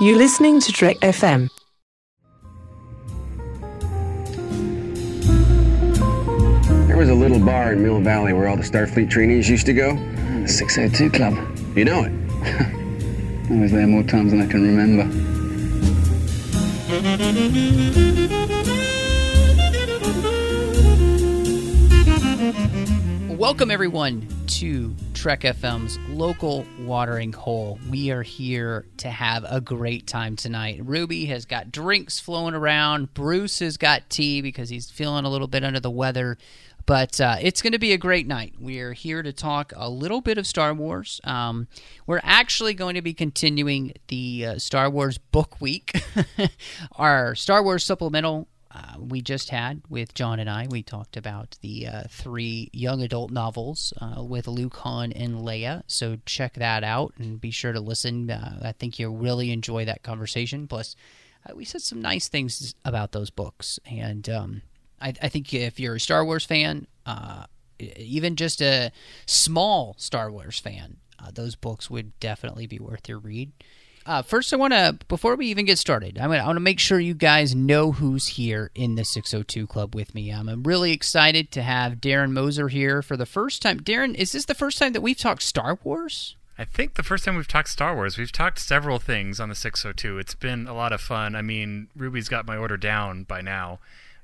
You're listening to Trek FM. There was a little bar in Mill Valley where all the Starfleet trainees used to go. The 602 Club. You know it. I was there more times than I can remember. Welcome, everyone, to Trek FM's local watering hole. We are here to have a great time tonight. Ruby has got drinks flowing around. Bruce has got tea because he's feeling a little bit under the weather. But uh, it's going to be a great night. We are here to talk a little bit of Star Wars. Um, we're actually going to be continuing the uh, Star Wars Book Week, our Star Wars supplemental uh, we just had with John and I. We talked about the uh, three young adult novels uh, with Luke, Han, and Leia. So check that out and be sure to listen. Uh, I think you'll really enjoy that conversation. Plus, uh, we said some nice things about those books. And um, I, I, think if you're a Star Wars fan, even just a small Star Wars fan, those books would definitely be worth your read. Uh, first, I want to before we even get started, I want to make sure you guys know who's here in the 602 Club with me. Um, I'm really excited to have Darren Moser here for the first time. Darren, is this the first time that we've talked Star Wars? I think the first time we've talked Star Wars, we've talked several things on the 602. It's been a lot of fun. I mean, Ruby's got my order down by now.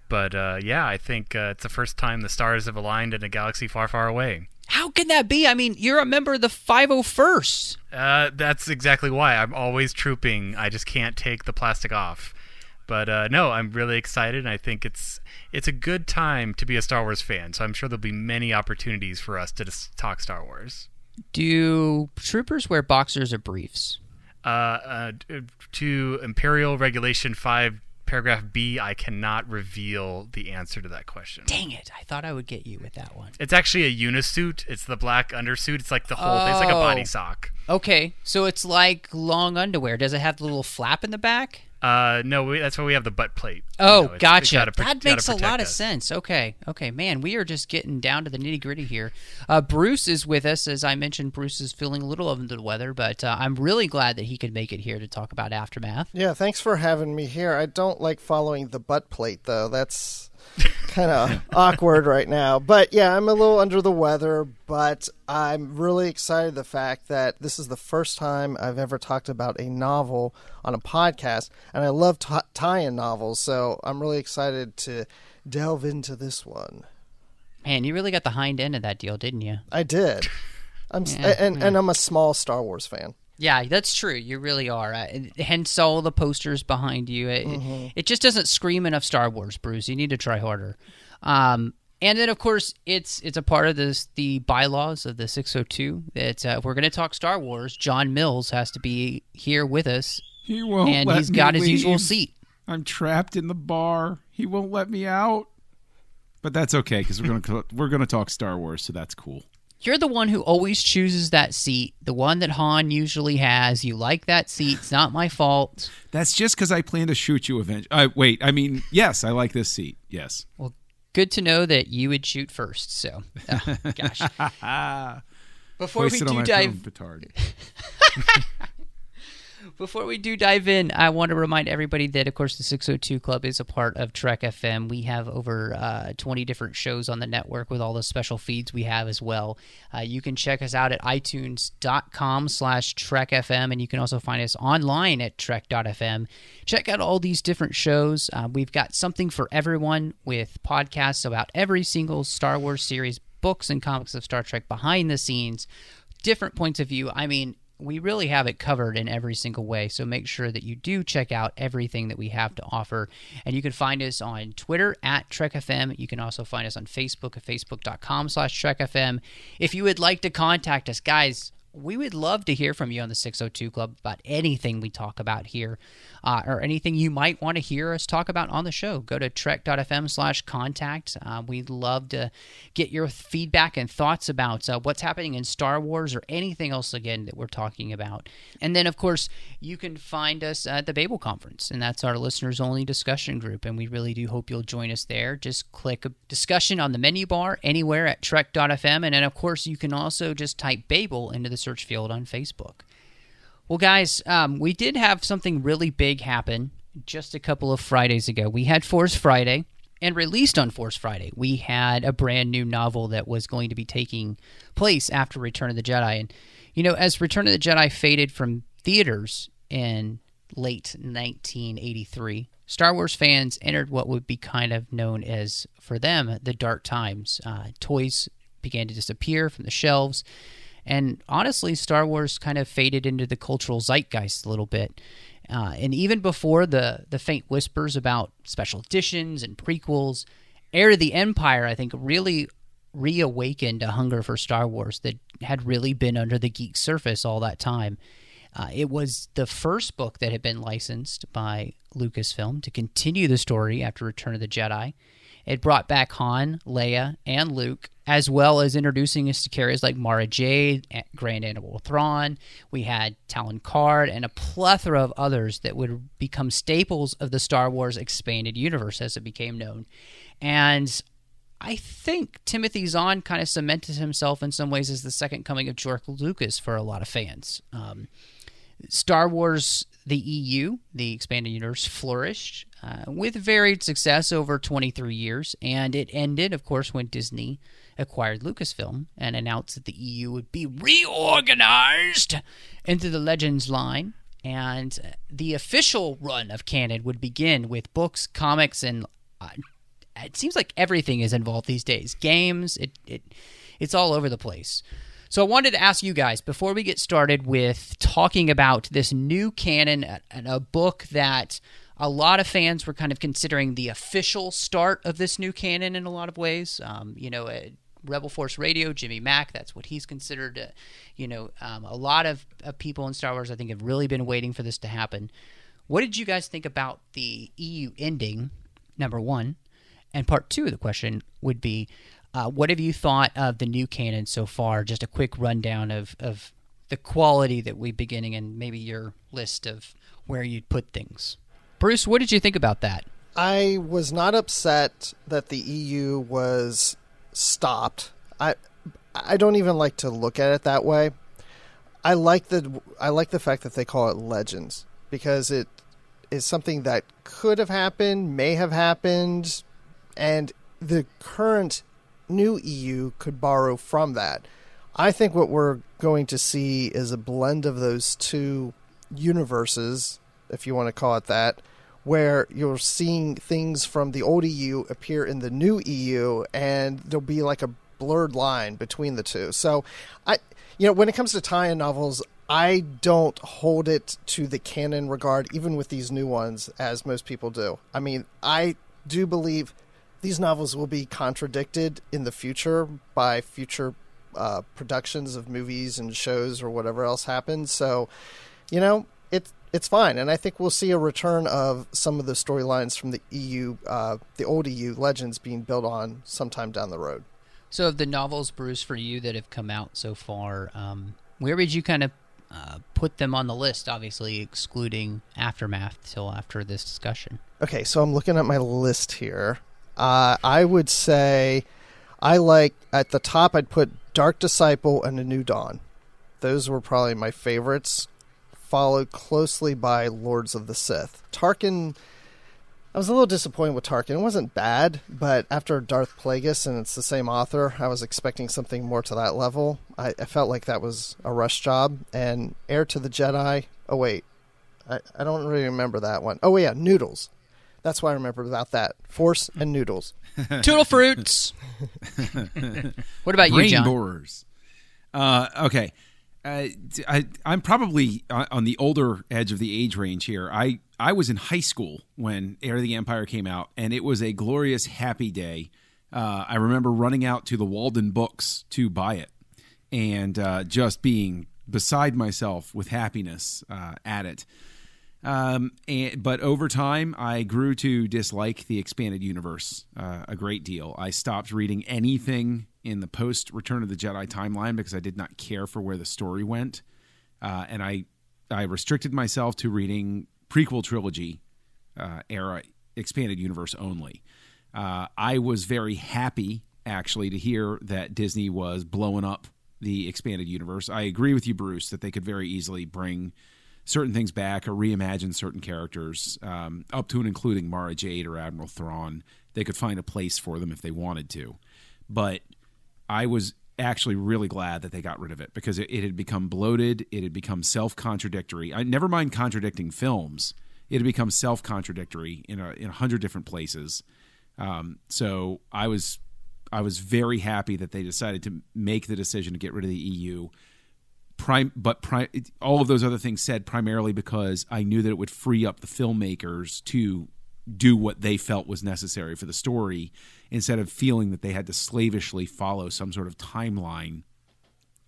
But uh, yeah, I think uh, it's the first time the stars have aligned in a galaxy far, far away. How can that be? I mean, you're a member of the 501st. Uh, that's exactly why. I'm always trooping. I just can't take the plastic off. But uh, no, I'm really excited, and I think it's it's a good time to be a Star Wars fan. So I'm sure there'll be many opportunities for us to just talk Star Wars. Do troopers wear boxers or briefs? Uh, uh, to Imperial Regulation Five paragraph B, I cannot reveal the answer to that question. Dang it! I thought I would get you with that one. It's actually a unisuit. It's the black undersuit. It's like the whole. Oh. It's like a body Oh. sock. Okay, so it's like long underwear. Does it have the little flap in the back? Uh, no, we, that's why we have the butt plate. You Oh, know, it's- it's gotcha. gotta that gotta makes a protect lot of sense. Okay, okay, man, we are just getting down to the nitty gritty here. Uh, Bruce is with us, as I mentioned. Bruce is feeling a little under the weather, but uh, I'm really glad that he could make it here to talk about aftermath. Yeah, thanks for having me here. I don't like following the butt plate though. That's kind of awkward right now. But yeah, I'm a little under the weather, but I'm really excited the fact that this is the first time I've ever talked about a novel on a podcast, and I love t- tie-in novels, so I'm really excited to delve into this one. Man, you really got the hind end of that deal, didn't you? I did. I'm Yeah, and and I'm a small Star Wars fan. Yeah, that's true. You really are. Uh, hence all the posters behind you. It, Mm-hmm. it just doesn't scream enough Star Wars, Bruce. You need to try harder. Um, and then, of course, it's it's a part of this the bylaws of the 602 that uh, if we're going to talk Star Wars, John Mills has to be here with us, He won't and let he's me got his usual seat. I'm trapped in the bar. He won't let me out. But that's okay because we're gonna we're gonna talk Star Wars, so that's cool. You're the one who always chooses that seat, the one that Han usually has. You like that seat. It's not my fault. That's just because I plan to shoot you eventually. Uh, wait, I mean, yes, I like this seat. Yes. Well, good to know that you would shoot first. So, oh, gosh. Before we Hoisted on do my dive throne, petard. Before we do dive in, I want to remind everybody that, of course, the 602 Club is a part of Trek FM. We have over uh, 20 different shows on the network with all the special feeds we have as well. Uh, you can check us out at itunes.com slash Trek FM, and you can also find us online at Trek.fm. Check out all these different shows. Uh, we've got something for everyone with podcasts about every single Star Wars series, books and comics of Star Trek behind the scenes, different points of view. I mean, we really have it covered in every single way. So make sure that you do check out everything that we have to offer. And you can find us on Twitter at TrekFM. You can also find us on Facebook at facebook.com slash TrekFM. If you would like to contact us, guys, we would love to hear from you on the 602 Club about anything we talk about here uh, or anything you might want to hear us talk about on the show. Go to trek.fm slash contact. Uh, we'd love to get your feedback and thoughts about uh, what's happening in Star Wars or anything else, again, that we're talking about. And then, of course, you can find us at the Babel Conference, and that's our listeners only discussion group. And we really do hope you'll join us there. Just click discussion on the menu bar anywhere at trek.fm. And then, of course, you can also just type Babel into the search field on Facebook. Well, guys, um, we did have something really big happen just a couple of Fridays ago. We had Force Friday, and released on Force Friday, we had a brand new novel that was going to be taking place after Return of the Jedi. And, you know, as Return of the Jedi faded from theaters in late 1983, Star Wars fans entered what would be kind of known as, for them, the dark times. Uh, toys began to disappear from the shelves. And honestly, Star Wars kind of faded into the cultural zeitgeist a little bit. Uh, and even before the the faint whispers about special editions and prequels, Heir to the Empire, I think, really reawakened a hunger for Star Wars that had really been under the geek surface all that time. Uh, it was the first book that had been licensed by Lucasfilm to continue the story after Return of the Jedi. It brought back Han, Leia, and Luke, as well as introducing us to characters like Mara Jade, Grand Admiral Thrawn. We had Talon Karrde, and a plethora of others that would become staples of the Star Wars expanded universe as it became known. And I think Timothy Zahn kind of cemented himself in some ways as the second coming of George Lucas for a lot of fans. Um, Star Wars, the EU, the expanded universe, flourished uh, with varied success over 23 years, and it ended, of course, when Disney acquired Lucasfilm and announced that the EU would be reorganized into the Legends line. And the official run of canon would begin with books, comics, and uh, it seems like everything is involved these days. Games, it, it it's all over the place. So I wanted to ask you guys before we get started with talking about this new canon and a book that a lot of fans were kind of considering the official start of this new canon in a lot of ways. Um, you know, uh, Rebel Force Radio, Jimmy Mack, that's what he's considered. Uh, you know, um, a lot of, of people in Star Wars, I think, have really been waiting for this to happen. What did you guys think about the EU ending, number one? And part two of the question would be uh, what have you thought of the new canon so far? Just a quick rundown of, of the quality that we're beginning and maybe your list of where you'd put things. Bruce, what did you think about that? I was not upset that the EU was stopped. I I don't even like to look at it that way. I like the I like the fact that they call it legends because it is something that could have happened, may have happened, and the current new EU could borrow from that. I think what we're going to see is a blend of those two universes, if you want to call it that, where you're seeing things from the old EU appear in the new EU, and there'll be like a blurred line between the two. So, I, you know, when it comes to tie-in novels, I don't hold it to the canon regard, even with these new ones, as most people do. I mean, I do believe these novels will be contradicted in the future by future uh, productions of movies and shows or whatever else happens. So, you know, it's it's fine, and I think we'll see a return of some of the storylines from the EU, uh, the old EU legends being built on sometime down the road. So, of the novels, Bruce, for you that have come out so far, um, where would you kind of uh, put them on the list? Obviously, excluding Aftermath till after this discussion. Okay, so I'm looking at my list here. Uh, I would say I like at the top. I'd put Dark Disciple and A New Dawn. Those were probably my favorites followed closely by Lords of the Sith. Tarkin, I was a little disappointed with Tarkin. It wasn't bad, but after Darth Plagueis and it's the same author, I was expecting something more to that level. I, I felt like that was a rush job. And Heir to the Jedi. Oh wait, I, I don't really remember that one. Oh yeah, Noodles. That's what I remember about that. Force and noodles. Toodle fruits. what about Brain you, John? borers. Uh, okay. Uh, I, I'm probably on the older edge of the age range here. I, I was in high school when Heir of the Empire came out, and it was a glorious, happy day. Uh, I remember running out to the Walden Books to buy it and uh, just being beside myself with happiness uh, at it. Um, and, but over time, I grew to dislike the expanded universe uh, a great deal. I stopped reading anything in the post Return of the Jedi timeline because I did not care for where the story went, uh, and I I restricted myself to reading prequel trilogy uh, era expanded universe only. Uh, I was very happy actually to hear that Disney was blowing up the expanded universe. I agree with you, Bruce, that they could very easily bring certain things back or reimagine certain characters, um, up to and including Mara Jade or Admiral Thrawn. They could find a place for them if they wanted to. But I was actually really glad that they got rid of it because it, it had become bloated. It had become self contradictory. I never mind contradicting films. It had become self contradictory in a in a hundred different places. Um, so I was I was very happy that they decided to make the decision to get rid of the EU. Prime, but all of those other things said primarily because I knew that it would free up the filmmakers to do what they felt was necessary for the story instead of feeling that they had to slavishly follow some sort of timeline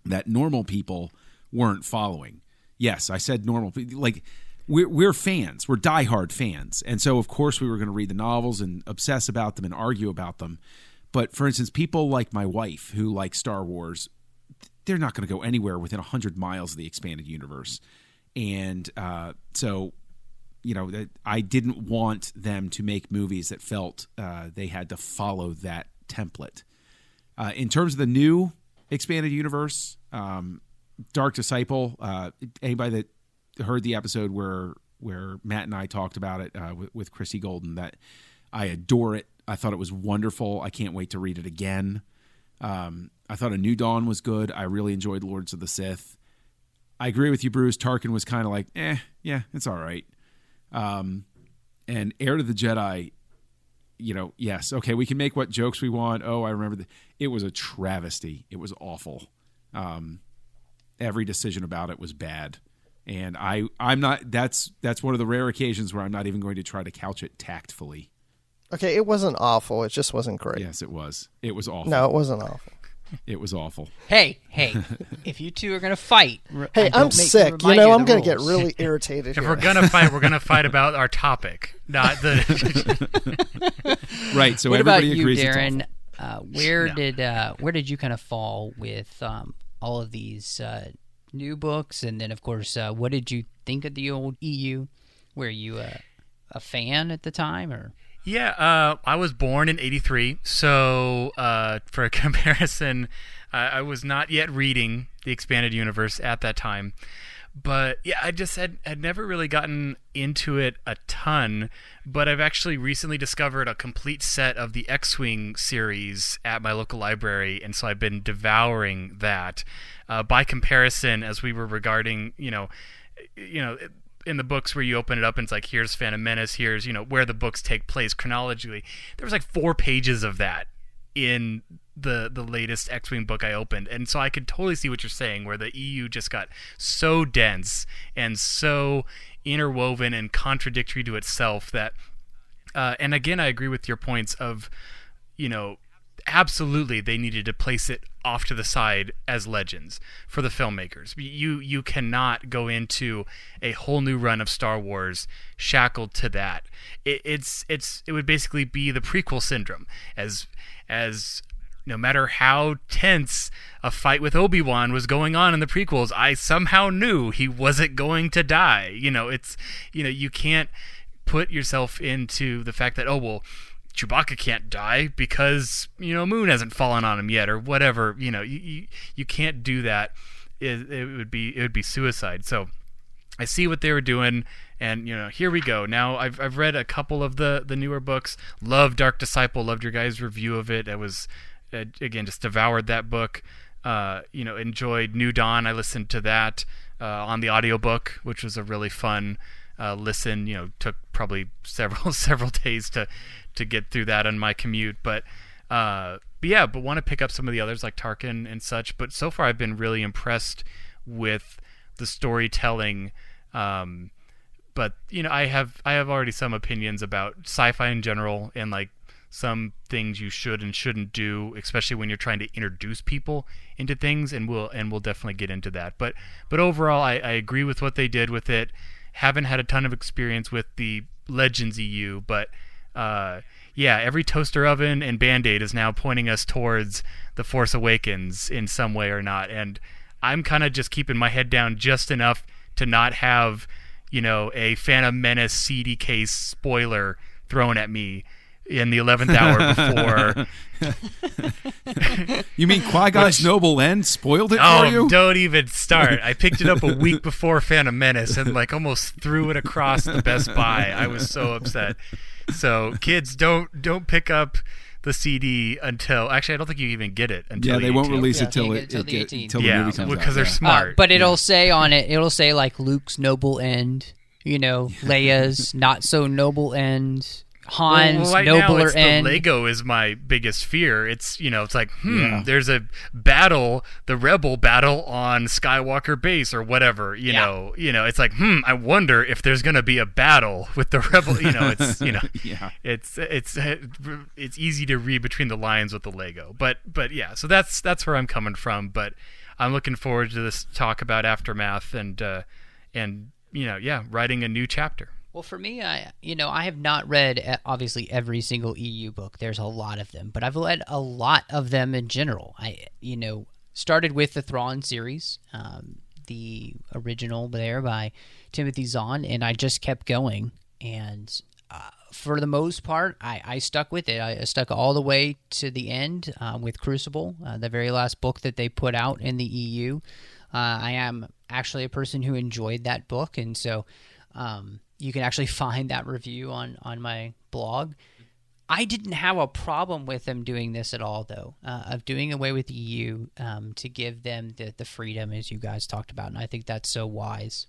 that normal people weren't following. Yes, I said normal like we're we're fans. We're diehard fans. And so of course we were going to read the novels and obsess about them and argue about them. But for instance, people like my wife who like Star Wars, they're not going to go anywhere within 100 miles of the expanded universe. And uh, so you know I didn't want them to make movies that felt uh, they had to follow that template. Uh, in terms of the new expanded universe, um, Dark Disciple. Uh, anybody that heard the episode where where Matt and I talked about it uh, with, with Christie Golden, that I adore it. I thought it was wonderful. I can't wait to read it again. Um, I thought A New Dawn was good. I really enjoyed Lords of the Sith. I agree with you, Bruce. Tarkin was kind of like, eh, yeah, it's all right. Um, and Heir to the Jedi, you know, yes, okay, we can make what jokes we want. Oh, I remember that. it was a travesty. It was awful. Um, every decision about it was bad, and I, I'm not. That's that's one of the rare occasions where I'm not even going to try to couch it tactfully. Okay, it wasn't awful. It just wasn't great. Yes, it was. It was awful. No, it wasn't awful. It was awful. Hey, hey, if you two are gonna fight, r- Hey, I'm sick. You know, of I'm going to get really irritated If here. we're gonna fight, we're gonna fight about our topic, not the. Right. So what about everybody you, agrees it's Darren? awful. Uh, where No. did uh, where did you kind of fall with um, all of these uh, new books, and then of course, uh, what did you think of the old EU? Were you uh, a fan at the time, or Yeah, uh, I was born in '83, so uh, for a comparison, I, I was not yet reading the expanded universe at that time. But yeah, I just had had never really gotten into it a ton. But I've actually recently discovered a complete set of the X-wing series at my local library, and so I've been devouring that. Uh, by comparison, as we were regarding, you know, you know in the books where you open it up and it's like here's Phantom Menace, here's you know where the books take place chronologically. There was like four pages of that in the the latest X-wing book I opened, and so I could totally see what you're saying, where the EU just got so dense and so interwoven and contradictory to itself that. Uh, and again, I agree with your points of, you know, absolutely they needed to place it off to the side as legends for the filmmakers. You you cannot go into a whole new run of Star Wars shackled to that. It, it's it's it would basically be the prequel syndrome as as no matter how tense a fight with Obi-Wan was going on in the prequels, I somehow knew he wasn't going to die. You know, it's you know, you can't put yourself into the fact that oh well Chewbacca can't die because you know Moon hasn't fallen on him yet or whatever. You know, you you, you can't do that. It, it would be it would be suicide. So I see what they were doing, and you know, here we go. Now I've I've read a couple of the the newer books. Love Dark Disciple. Loved your guys' review of it. I was uh, again just devoured that book. Uh, you know, enjoyed New Dawn. I listened to that uh, on the audiobook, which was a really fun uh, listen. You know, took probably several several days to to get through that on my commute, but. Uh, but yeah, but want to pick up some of the others like Tarkin and such. But so far, I've been really impressed with the storytelling. Um, but you know, I have I have already some opinions about sci-fi in general and like some things you should and shouldn't do, especially when you're trying to introduce people into things. And we'll and we'll definitely get into that. But but overall, I, I agree with what they did with it. Haven't had a ton of experience with the Legends EU, but uh, yeah, every toaster oven and band aid is now pointing us towards the Force Awakens in some way or not. And I'm kind of just keeping my head down just enough to not have, you know, a Phantom Menace CD case spoiler thrown at me in the eleventh hour before. You mean Qui Gon's noble end spoiled it for Oh, you? don't even start. I picked it up a week before Phantom Menace and like almost threw it across the Best Buy. I was so upset. So kids, don't don't pick up the CD until actually I don't think you even get it until yeah, the they won't 18th. release Yeah, it till can't it, it till it the get, 18th. till the Yeah, movie comes because out. they're yeah. smart. Uh, but it'll say on it, it'll say like Luke's noble end, you know, Leia's not so noble end, Han's well, right now, nobler it's the. Lego is my biggest fear. It's you know, it's like hmm, Yeah. there's a battle, the rebel battle on Skywalker base or whatever. You Yeah. know, you know, it's like hmm, I wonder if there's gonna be a battle with the rebel. You know, it's you know, Yeah. it's it's it's easy to read between the lines with the Lego. But but yeah, so that's that's where I'm coming from. But I'm looking forward to this talk about aftermath and uh, and you know, yeah, writing a new chapter. Well, for me, I you know I have not read uh, obviously every single EU book. There's a lot of them, but I've read a lot of them in general. I you know started with the Thrawn series, um, the original there by Timothy Zahn, and I just kept going. And uh, for the most part, I, I stuck with it. I stuck all the way to the end uh, with Crucible, uh, the very last book that they put out in the EU. Uh, I am actually a person who enjoyed that book, and so um, you can actually find that review on on my blog. I didn't have a problem with them doing this at all, though, uh, of doing away with the EU um, to give them the, the freedom, as you guys talked about, and I think that's so wise.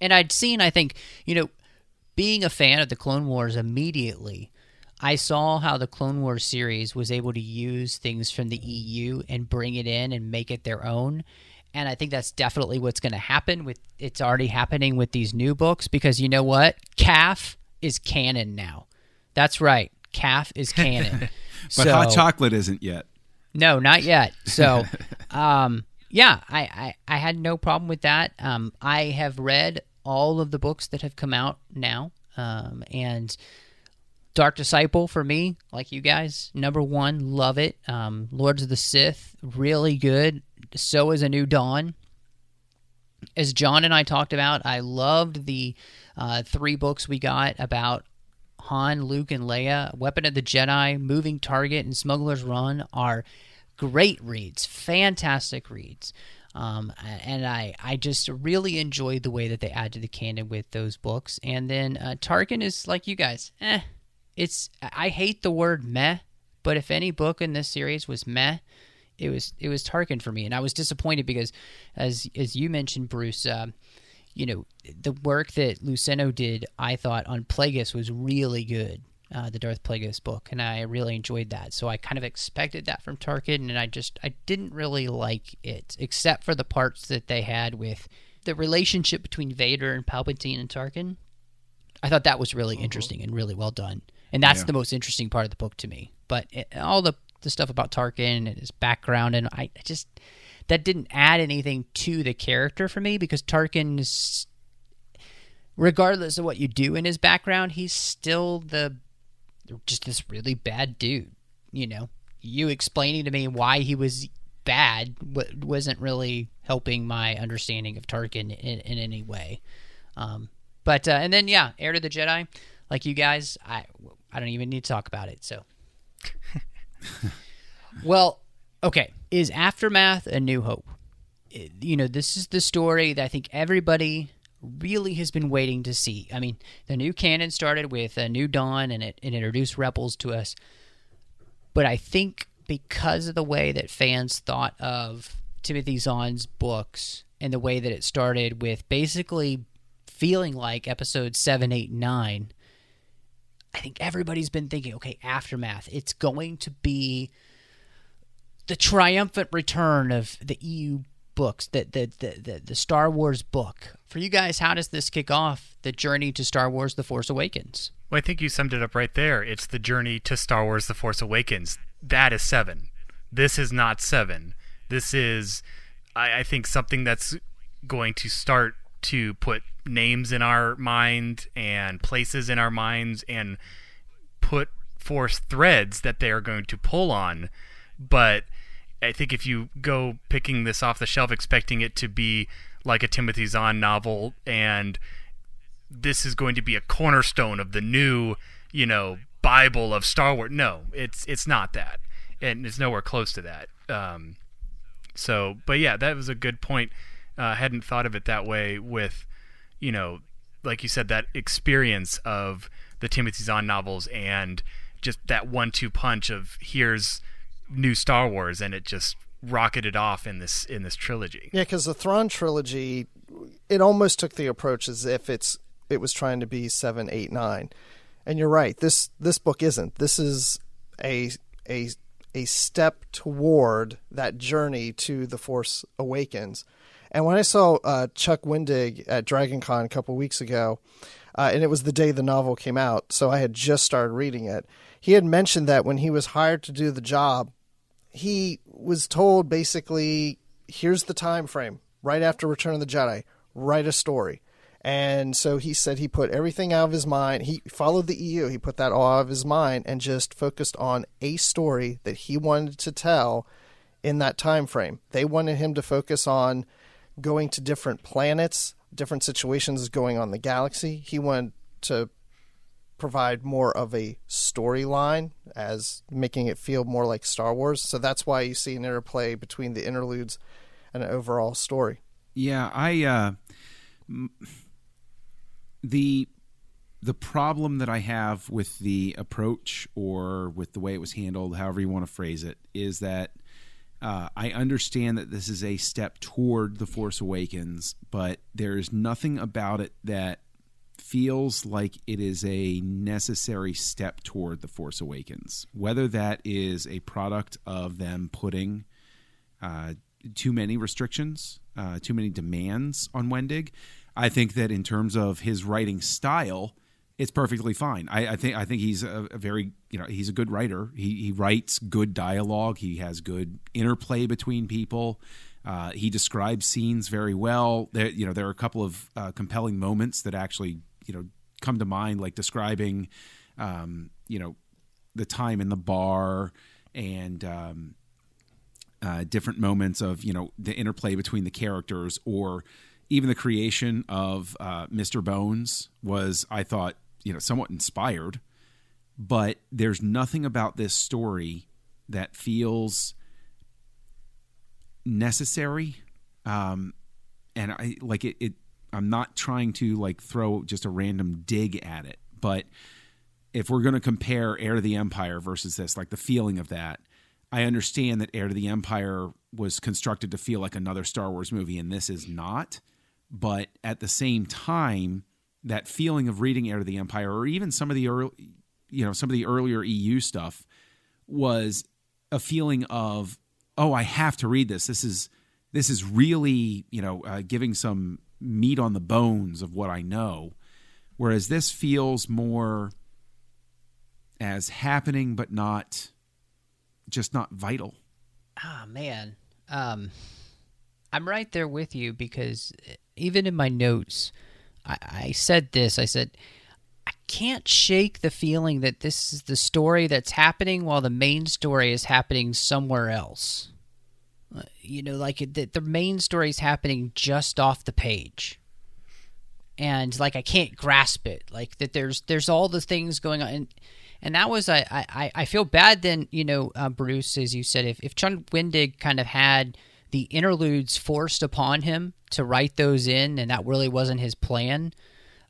And I'd seen, I think, you know, being a fan of the Clone Wars immediately, I saw how the Clone Wars series was able to use things from the EU and bring it in and make it their own. And I think that's definitely what's going to happen with it's already happening with these new books because you know what? CAF is canon now. That's right. CAF is canon. But so, hot chocolate isn't yet. no, not yet. So, um, yeah, I, I, I had no problem with that. Um, I have read all of the books that have come out now, um, and Dark Disciple for me, like you guys, number one, love it. Um, Lords of the Sith, really good. So is A New Dawn. As John and I talked about, I loved the uh, three books we got about Han, Luke, and Leia. Weapon of the Jedi, Moving Target, and Smuggler's Run are great reads, fantastic reads. Um, and I, I just really enjoyed the way that they add to the canon with those books. And then uh, Tarkin is like you guys, eh. It's I hate the word meh, but if any book in this series was meh, it was it was Tarkin for me, and I was disappointed because, as as you mentioned, Bruce, um, you know the work that Luceno did, I thought on Plagueis was really good. Uh, the Darth Plagueis book, and I really enjoyed that. So I kind of expected that from Tarkin, and I just I didn't really like it, except for the parts that they had with the relationship between Vader and Palpatine and Tarkin. I thought that was really interesting and really well done, and that's Yeah. the most interesting part of the book to me. But it, all the the stuff about Tarkin and his background, and I I just that didn't add anything to the character for me because Tarkin is, regardless of what you do in his background, he's still the just this really bad dude. You know, you explaining to me why he was bad wasn't really helping my understanding of Tarkin in, in any way. Um, but uh, and then yeah, Heir to the Jedi, like you guys, I I don't even need to talk about it. So, well, okay, is Aftermath a New Hope? You know, this is the story that I think everybody really has been waiting to see. I mean, the new canon started with a New Dawn, and it, it introduced rebels to us. But I think because of the way that fans thought of Timothy Zahn's books and the way that it started with basically feeling like episode 7, 8, 9, I think everybody's been thinking, okay, Aftermath, it's going to be the triumphant return of the EU books, the, the, the, the, the Star Wars book. For you guys, how does this kick off the journey to Star Wars The Force Awakens? Well, I think you summed it up right there. It's the journey to Star Wars The Force Awakens. That is seven. This is not seven. This is, I, I think, something that's going to start to put names in our mind and places in our minds and put force threads that they are going to pull on. But I think if you go picking this off the shelf expecting it to be like a Timothy Zahn novel and this is going to be a cornerstone of the new, you know, Bible of Star Wars. No, it's it's not that, and it's nowhere close to that. Um, so, but yeah, that was a good point. Uh, hadn't thought of it that way. With, you know, like you said, that experience of the Timothy Zahn novels and just that one-two punch of here's new Star Wars, and it just rocketed off in this in this trilogy. Yeah, because the Thrawn trilogy, it almost took the approach as if it's it was trying to be seven, eight, nine, and you're right. This this book isn't. This is a a a step toward that journey to the Force Awakens. And when I saw uh, Chuck Wendig at DragonCon a couple weeks ago, uh, and it was the day the novel came out, so I had just started reading it. He had mentioned that when he was hired to do the job, he was told basically, "Here's the time frame. Right after Return of the Jedi, write a story." And so he said he put everything out of his mind. He followed the EU. He put that all out of his mind and just focused on a story that he wanted to tell in that time frame. They wanted him to focus on going to different planets, different situations going on the galaxy. He wanted to provide more of a storyline as making it feel more like Star Wars. So that's why you see an interplay between the interludes and an overall story. Yeah, I uh the the problem that I have with the approach or with the way it was handled, however you want to phrase it, is that uh, I understand that this is a step toward the Force Awakens, but there is nothing about it that feels like it is a necessary step toward the Force Awakens. Whether that is a product of them putting uh, too many restrictions, uh, too many demands on Wendig, I think that in terms of his writing style, it's perfectly fine. I, I think I think he's a, a, very you know he's a good writer. He he writes good dialogue. He has good interplay between people. Uh, he describes scenes very well. There you know there are a couple of uh, compelling moments that actually you know come to mind, like describing um, you know the time in the bar and um, uh, different moments of you know the interplay between the characters or even the creation of uh, Mr. Bones was, I thought, you know, somewhat inspired. But there's nothing about this story that feels necessary. Um, and I like it, it. I'm not trying to like throw just a random dig at it, but if we're going to compare Heir to the Empire versus this, like the feeling of that, I understand that Heir to the Empire was constructed to feel like another Star Wars movie, and this is not but at the same time, that feeling of reading Heir to the Empire, or even some of the early, you know, some of the earlier EU stuff, was a feeling of, oh, I have to read this. This is this is really, you know, uh, giving some meat on the bones of what I know. Whereas this feels more as happening, but not just not vital. Ah, oh, man. Um, I'm right there with you because even in my notes, I, I said this. I said, I can't shake the feeling that this is the story that's happening while the main story is happening somewhere else. Uh, you know, like the, the main story is happening just off the page. And like I can't grasp it. Like that there's there's all the things going on and and that was I I, I feel bad then, you know, uh, Bruce, as you said, if, if Chuck Wendig kind of had the interludes forced upon him to write those in, and that really wasn't his plan.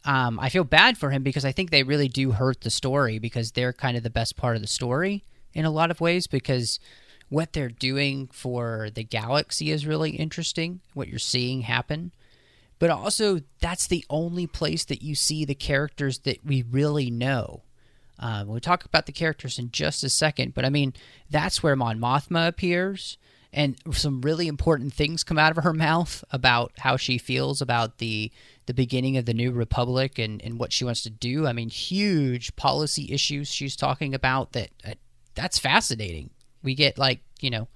Um, I feel bad for him because I think they really do hurt the story because they're kind of the best part of the story in a lot of ways because what they're doing for the galaxy is really interesting, what you're seeing happen. But also, that's the only place that you see the characters that we really know. Um, we'll talk about the characters in just a second, but I mean, that's where Mon Mothma appears and some really important things come out of her mouth about how she feels about the the beginning of the new republic and, and what she wants to do. I mean, huge policy issues she's talking about that uh, that's fascinating. We get like you know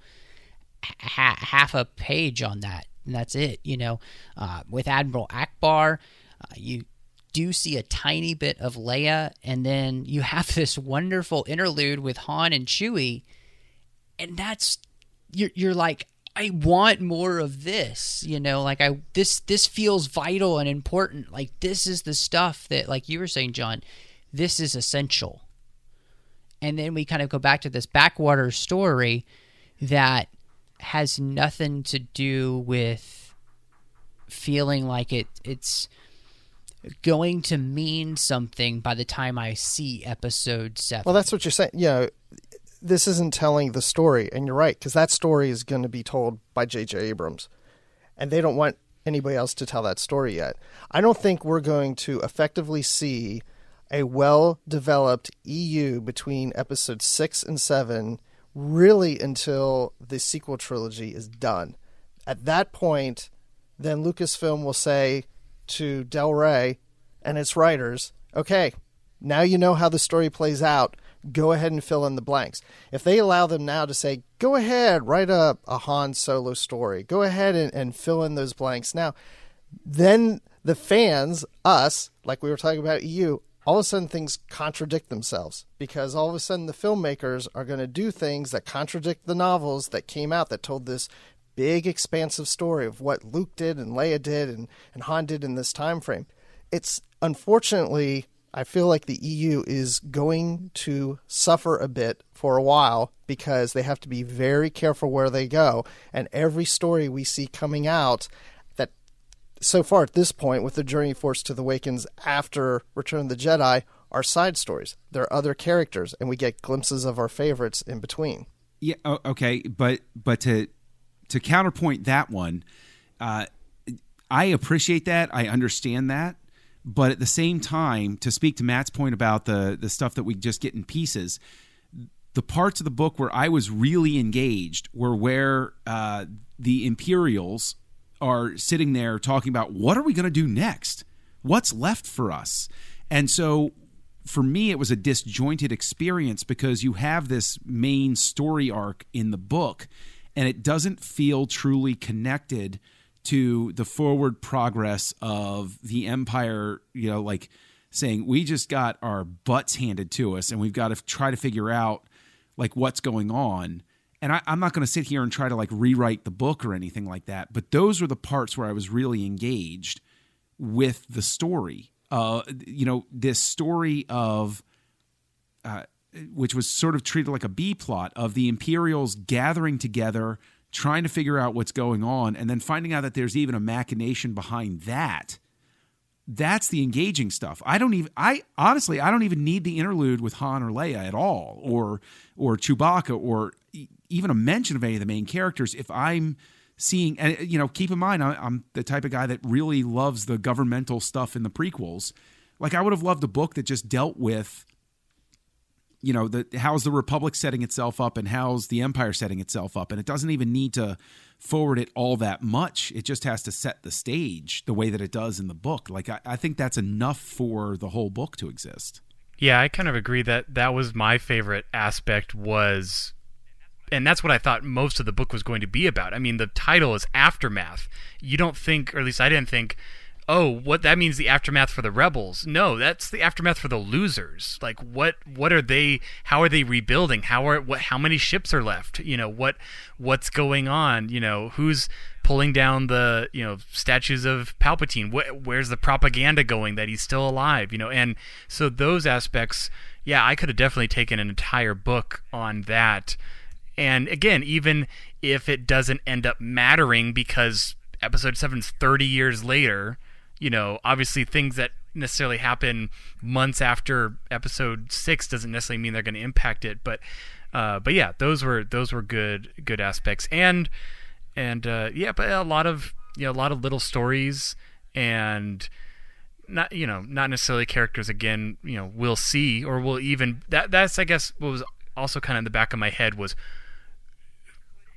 ha- half a page on that, and that's it. You know, uh, with Admiral Ackbar, uh, you do see a tiny bit of Leia, and then you have this wonderful interlude with Han and Chewie, and that's you're you're like I want more of this, you know, like I this this feels vital and important. Like this is the stuff that like you were saying John, this is essential. and then we kind of go back to this backwater story that has nothing to do with feeling like it it's going to mean something by the time I see episode 7. Well, that's what you're saying. You know, this isn't telling the story, and you're right because that story is going to be told by J.J. Abrams, and they don't want anybody else to tell that story yet. I don't think we're going to effectively see a well-developed EU between episodes six and seven really until the sequel trilogy is done. At that point, then Lucasfilm will say to Del Rey and its writers, okay, now you know how the story plays out. Go ahead and fill in the blanks. If they allow them now to say, go ahead, write a, a Han Solo story, go ahead and, and fill in those blanks now, then the fans, us, like we were talking about EU, all of a sudden things contradict themselves because all of a sudden the filmmakers are going to do things that contradict the novels that came out that told this big expansive story of what Luke did and Leia did and, and Han did in this time frame. It's unfortunately I feel like the EU is going to suffer a bit for a while because they have to be very careful where they go. And every story we see coming out that so far at this point with the Journey Force to the Awakens after Return of the Jedi are side stories. There are other characters and we get glimpses of our favorites in between. Yeah. Okay. But but to to counterpoint that one, uh, I appreciate that. I understand that. But at the same time, to speak to Matt's point about the the stuff that we just get in pieces, the parts of the book where I was really engaged were where uh, the Imperials are sitting there talking about what are we going to do next? What's left for us? And so for me, it was a disjointed experience because you have this main story arc in the book, and it doesn't feel truly connected to the forward progress of the empire, you know, like saying we just got our butts handed to us and we've got to try to figure out like what's going on. And I, am not going to sit here and try to like rewrite the book or anything like that, but those were the parts where I was really engaged with the story. Uh, you know, this story of, uh, which was sort of treated like a B plot of the Imperials gathering together trying to figure out what's going on, and then finding out that there's even a machination behind that. That's the engaging stuff. I don't even. I honestly, I don't even need the interlude with Han or Leia at all, or or Chewbacca, or even a mention of any of the main characters. If I'm seeing, and you know, keep in mind, I'm the type of guy that really loves the governmental stuff in the prequels. Like I would have loved a book that just dealt with you know the how's the republic setting itself up and how's the empire setting itself up and it doesn't even need to forward it all that much it just has to set the stage the way that it does in the book like i, I think that's enough for the whole book to exist yeah i kind of agree that that was my favorite aspect was and that's what I thought most of the book was going to be about. I mean, the title is Aftermath. You don't think, or at least I didn't think, oh, what that means the aftermath for the rebels. No, that's the aftermath for the losers. Like what what are they how are they rebuilding? How are what how many ships are left? You know, what what's going on? You know, who's pulling down the, you know, statues of Palpatine? Wh- where's the propaganda going that he's still alive, you know? And so those aspects, yeah, I could have definitely taken an entire book on that. And again, even if it doesn't end up mattering because episode 7's 30 years later, you know, obviously things that necessarily happen months after episode six doesn't necessarily mean they're going to impact it. But, uh, but yeah, those were those were good good aspects, and and uh, yeah, but a lot of you know a lot of little stories and not you know not necessarily characters again you know we'll see or we'll even that that's I guess what was also kind of in the back of my head was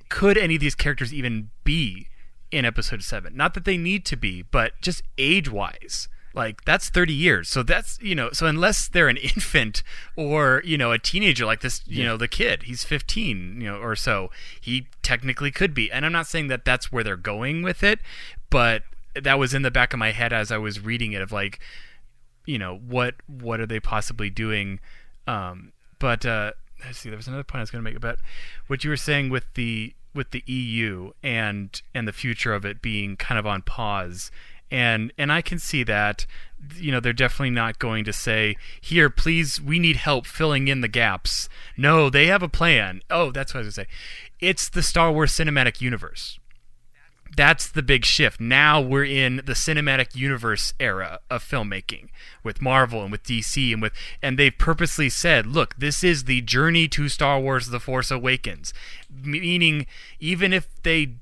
could any of these characters even be in episode 7 not that they need to be but just age wise like that's 30 years. So that's you know so unless they're an infant or you know a teenager like this you yeah. know the kid he's 15 you know or so he technically could be. And i'm not saying that that's where they're going with it but that was in the back of my head as i was reading it of like you know what what are they possibly doing? Um but uh let's see there was another point i was going to make about what you were saying with the with the EU and and the future of it being kind of on pause and and I can see that. You know, they're definitely not going to say, "Here, please, we need help filling in the gaps." No, they have a plan. Oh, that's what I was going to say. It's the Star Wars cinematic universe that's the big shift. Now we're in the cinematic universe era of filmmaking with Marvel and with DC and with and they've purposely said, look, this is the journey to Star Wars The Force Awakens. Meaning even if they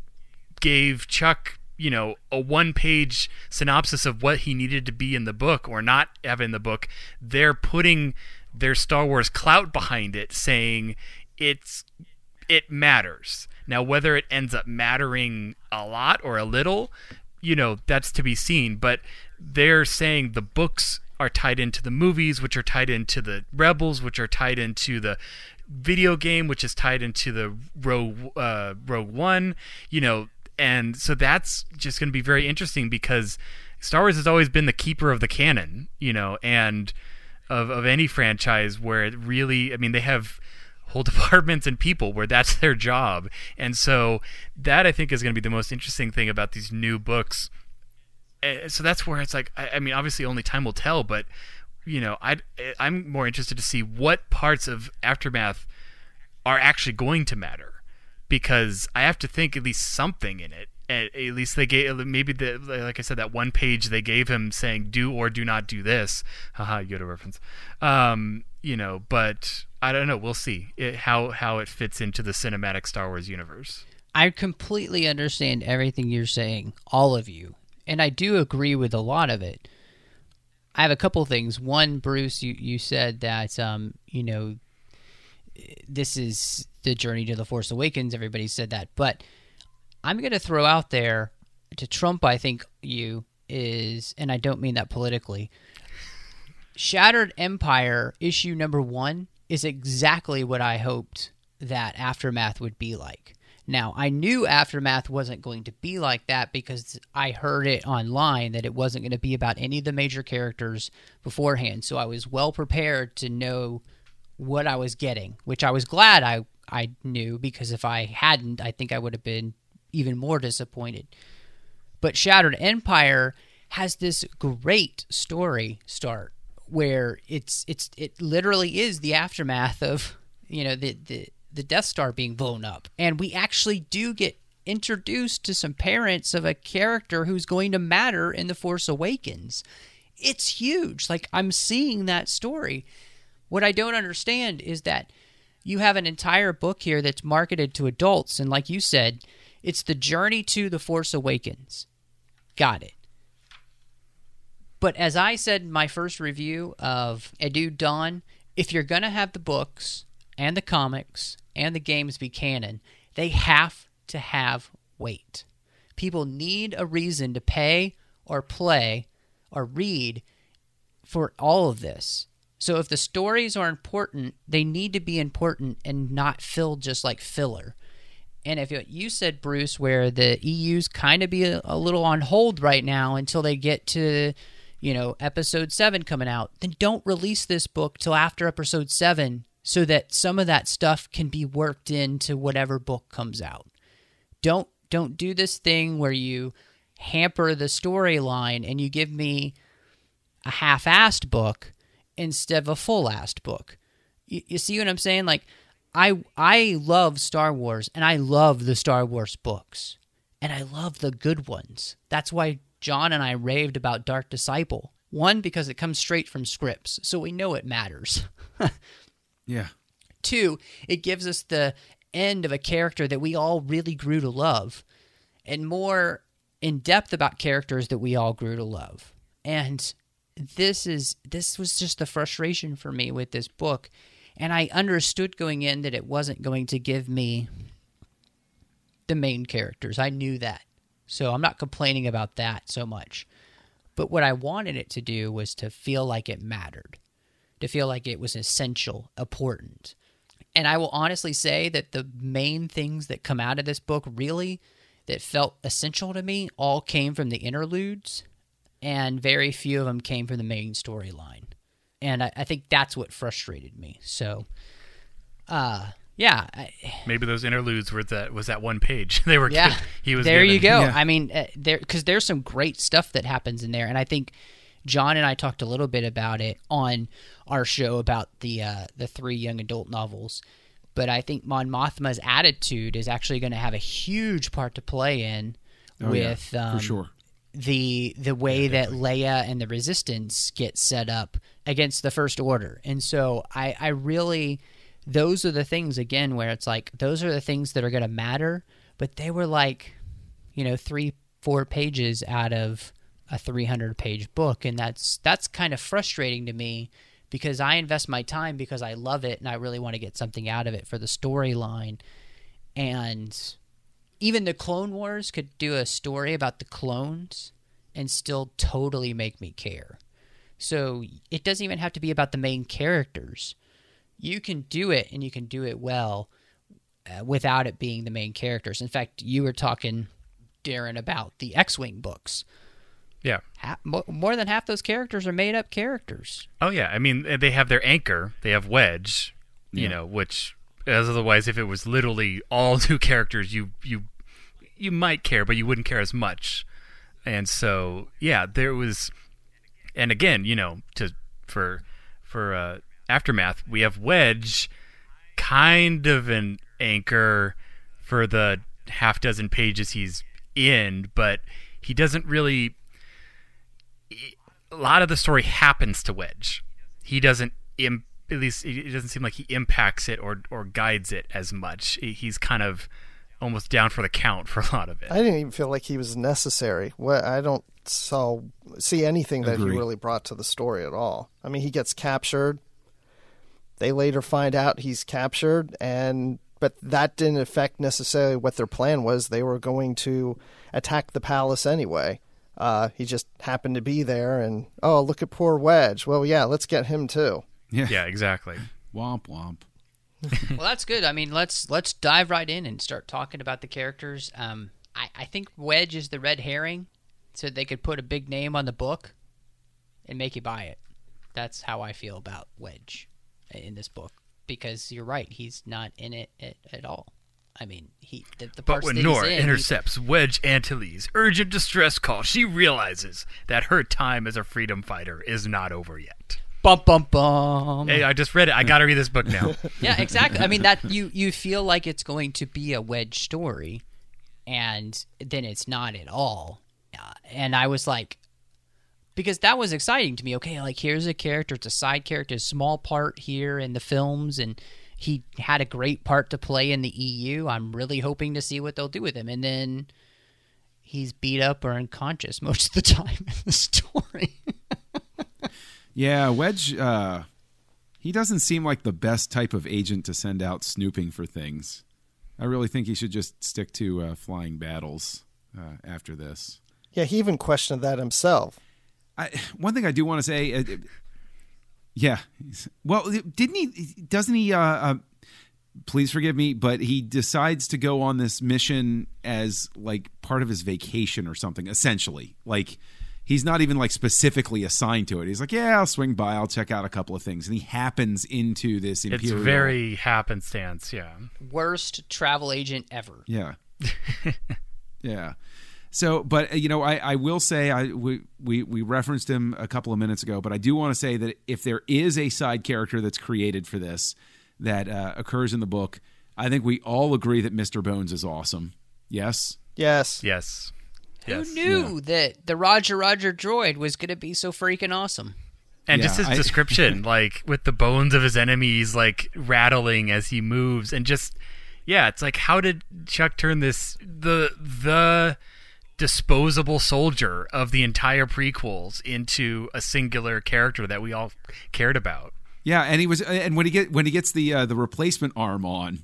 gave Chuck, you know, a one-page synopsis of what he needed to be in the book or not have in the book, they're putting their Star Wars clout behind it saying it's it matters now, whether it ends up mattering a lot or a little, you know, that's to be seen. But they're saying the books are tied into the movies, which are tied into the Rebels, which are tied into the video game, which is tied into the Rogue uh, Rogue One. You know, and so that's just going to be very interesting because Star Wars has always been the keeper of the canon. You know, and of of any franchise where it really, I mean, they have whole departments and people where that's their job. And so that I think is going to be the most interesting thing about these new books. Eh, so that's where it's like, I, I mean, obviously only time will tell, but you know, I I'm more interested to see what parts of aftermath are actually going to matter because I have to think at least something in it. At, at least they gave maybe the like I said that one page they gave him saying do or do not do this. Haha, you get a reference. Um, you know, but I don't know. We'll see it, how how it fits into the cinematic Star Wars universe. I completely understand everything you're saying, all of you, and I do agree with a lot of it. I have a couple things. One, Bruce, you you said that um, you know this is the journey to the Force Awakens. Everybody said that, but I'm going to throw out there to Trump. I think you is, and I don't mean that politically. Shattered Empire issue number one is exactly what I hoped that Aftermath would be like. Now, I knew Aftermath wasn't going to be like that because I heard it online that it wasn't going to be about any of the major characters beforehand. So I was well prepared to know what I was getting, which I was glad I, I knew because if I hadn't, I think I would have been even more disappointed. But Shattered Empire has this great story start where it's it's it literally is the aftermath of you know the the the Death Star being blown up, and we actually do get introduced to some parents of a character who's going to matter in the Force Awakens. It's huge. Like I'm seeing that story. What I don't understand is that you have an entire book here that's marketed to adults, and like you said, it's the journey to the Force Awakens. Got it. But as I said in my first review of New Dawn, if you're going to have the books and the comics and the games be canon, they have to have weight. People need a reason to pay or play or read for all of this. So if the stories are important, they need to be important and not fill just like filler. And if you said Bruce, where the EU's kind of be a, a little on hold right now until they get to you know, episode seven coming out, then don't release this book till after episode seven so that some of that stuff can be worked into whatever book comes out. Don't don't do this thing where you hamper the storyline and you give me a half-assed book instead of a full-assed book. You, you see what I'm saying? Like I I love Star Wars and I love the Star Wars books. And I love the good ones. That's why John and I raved about Dark Disciple. One, because it comes straight from scripts, so we know it matters. yeah. Two, it gives us the end of a character that we all really grew to love, and more in depth about characters that we all grew to love. And this is this was just the frustration for me with this book. And I understood going in that it wasn't going to give me the main characters. I knew that. So I'm not complaining about that so much. But what I wanted it to do was to feel like it mattered, to feel like it was essential, important. And I will honestly say that the main things that come out of this book really that felt essential to me all came from the interludes, and very few of them came from the main storyline. And I, I think that's what frustrated me. So, uh, yeah, I- Maybe those interludes were that was that one page they were. yeah. given- he was. there. You go. Yeah. I mean, uh, there because there's some great stuff that happens in there, and I think John and I talked a little bit about it on our show about the uh, the three young adult novels. But I think Mon Mothma's attitude is actually going to have a huge part to play in Oh, yeah, with um, for sure. the the way that Leia and the Resistance get set up against the First Order. And so I, I really those are the things again where it's like those are the things that are gonna matter, but they were like, you know, three, four pages out of a three hundred page book and that's that's kind of frustrating to me because I invest my time because I love it and I really want to get something out of it for the storyline. And even the Clone Wars could do a story about the clones and still totally make me care. So it doesn't even have to be about the main characters. You can do it and you can do it well uh, without it being the main characters. In fact, you were talking, Darren, about the X Wing books. Yeah. Ha- more than half those characters are made up characters. Oh yeah. I mean, they have their anchor. They have Wedge. You Yeah. know, which as otherwise, if it was literally all new characters, you you you might care, but you wouldn't care as much. And so, yeah, there was, and again, you know, to for for uh, aftermath, we have Wedge, kind of an anchor for the half dozen pages he's in, but he doesn't really. A lot of the story happens to Wedge. He doesn't. Im- at least it doesn't seem like he impacts it or or guides it as much. He's kind of almost down for the count for a lot of it. I didn't even feel like he was necessary. What I don't saw see anything that Agree. he really brought to the story at all. I mean, he gets captured. They later find out he's captured, and but that didn't affect necessarily what their plan was. They were going to attack the palace anyway. Uh, he just happened to be there, and oh, look at poor Wedge. Well, yeah, let's get him too. Yeah. yeah, exactly. Womp womp. well, that's good. I mean, let's let's dive right in and start talking about the characters. Um, I, I think Wedge is the red herring, so they could put a big name on the book and make you buy it. That's how I feel about Wedge in this book because you're right. He's not in it at, at all. I mean, he the, the But when that he's Nora in, he- intercepts Wedge Antilles' urgent distress call, she realizes that her time as a freedom fighter is not over yet. bum bum bum. Hey, I just read it. I got to read this book now. yeah, exactly. I mean that you you feel like it's going to be a wedge story, and then it's not at all. Uh, and I was like, because that was exciting to me. Okay, like here's a character, it's a side character, a small part here in the films, and he had a great part to play in the EU. I'm really hoping to see what they'll do with him, and then he's beat up or unconscious most of the time in the story. Yeah, Wedge. Uh, he doesn't seem like the best type of agent to send out snooping for things. I really think he should just stick to uh, flying battles uh, after this. Yeah, he even questioned that himself. I, one thing I do want to say, uh, yeah, well, didn't he? Doesn't he? Uh, uh, please forgive me, but he decides to go on this mission as like part of his vacation or something. Essentially, like he's not even like specifically assigned to it. He's like, yeah, I'll swing by, I'll check out a couple of things, and he happens into this it's imperial. very happenstance, yeah. Worst travel agent ever. Yeah. yeah. So, but uh, you know, I, I will say I we, we we referenced him a couple of minutes ago, but I do want to say that if there is a side character that's created for this that uh, occurs in the book, I think we all agree that Mr. Bones is awesome. Yes. Yes. Yes. Yes. Who knew that the Roger Roger droid was going to be so freaking awesome? And Yeah, just his I- description, like with the bones of his enemies like rattling as he moves, and just yeah, it's like how did Chuck turn this the the disposable soldier of the entire prequels into a singular character that we all cared about? Yeah, and he was, and when he get when he gets the uh, the replacement arm on,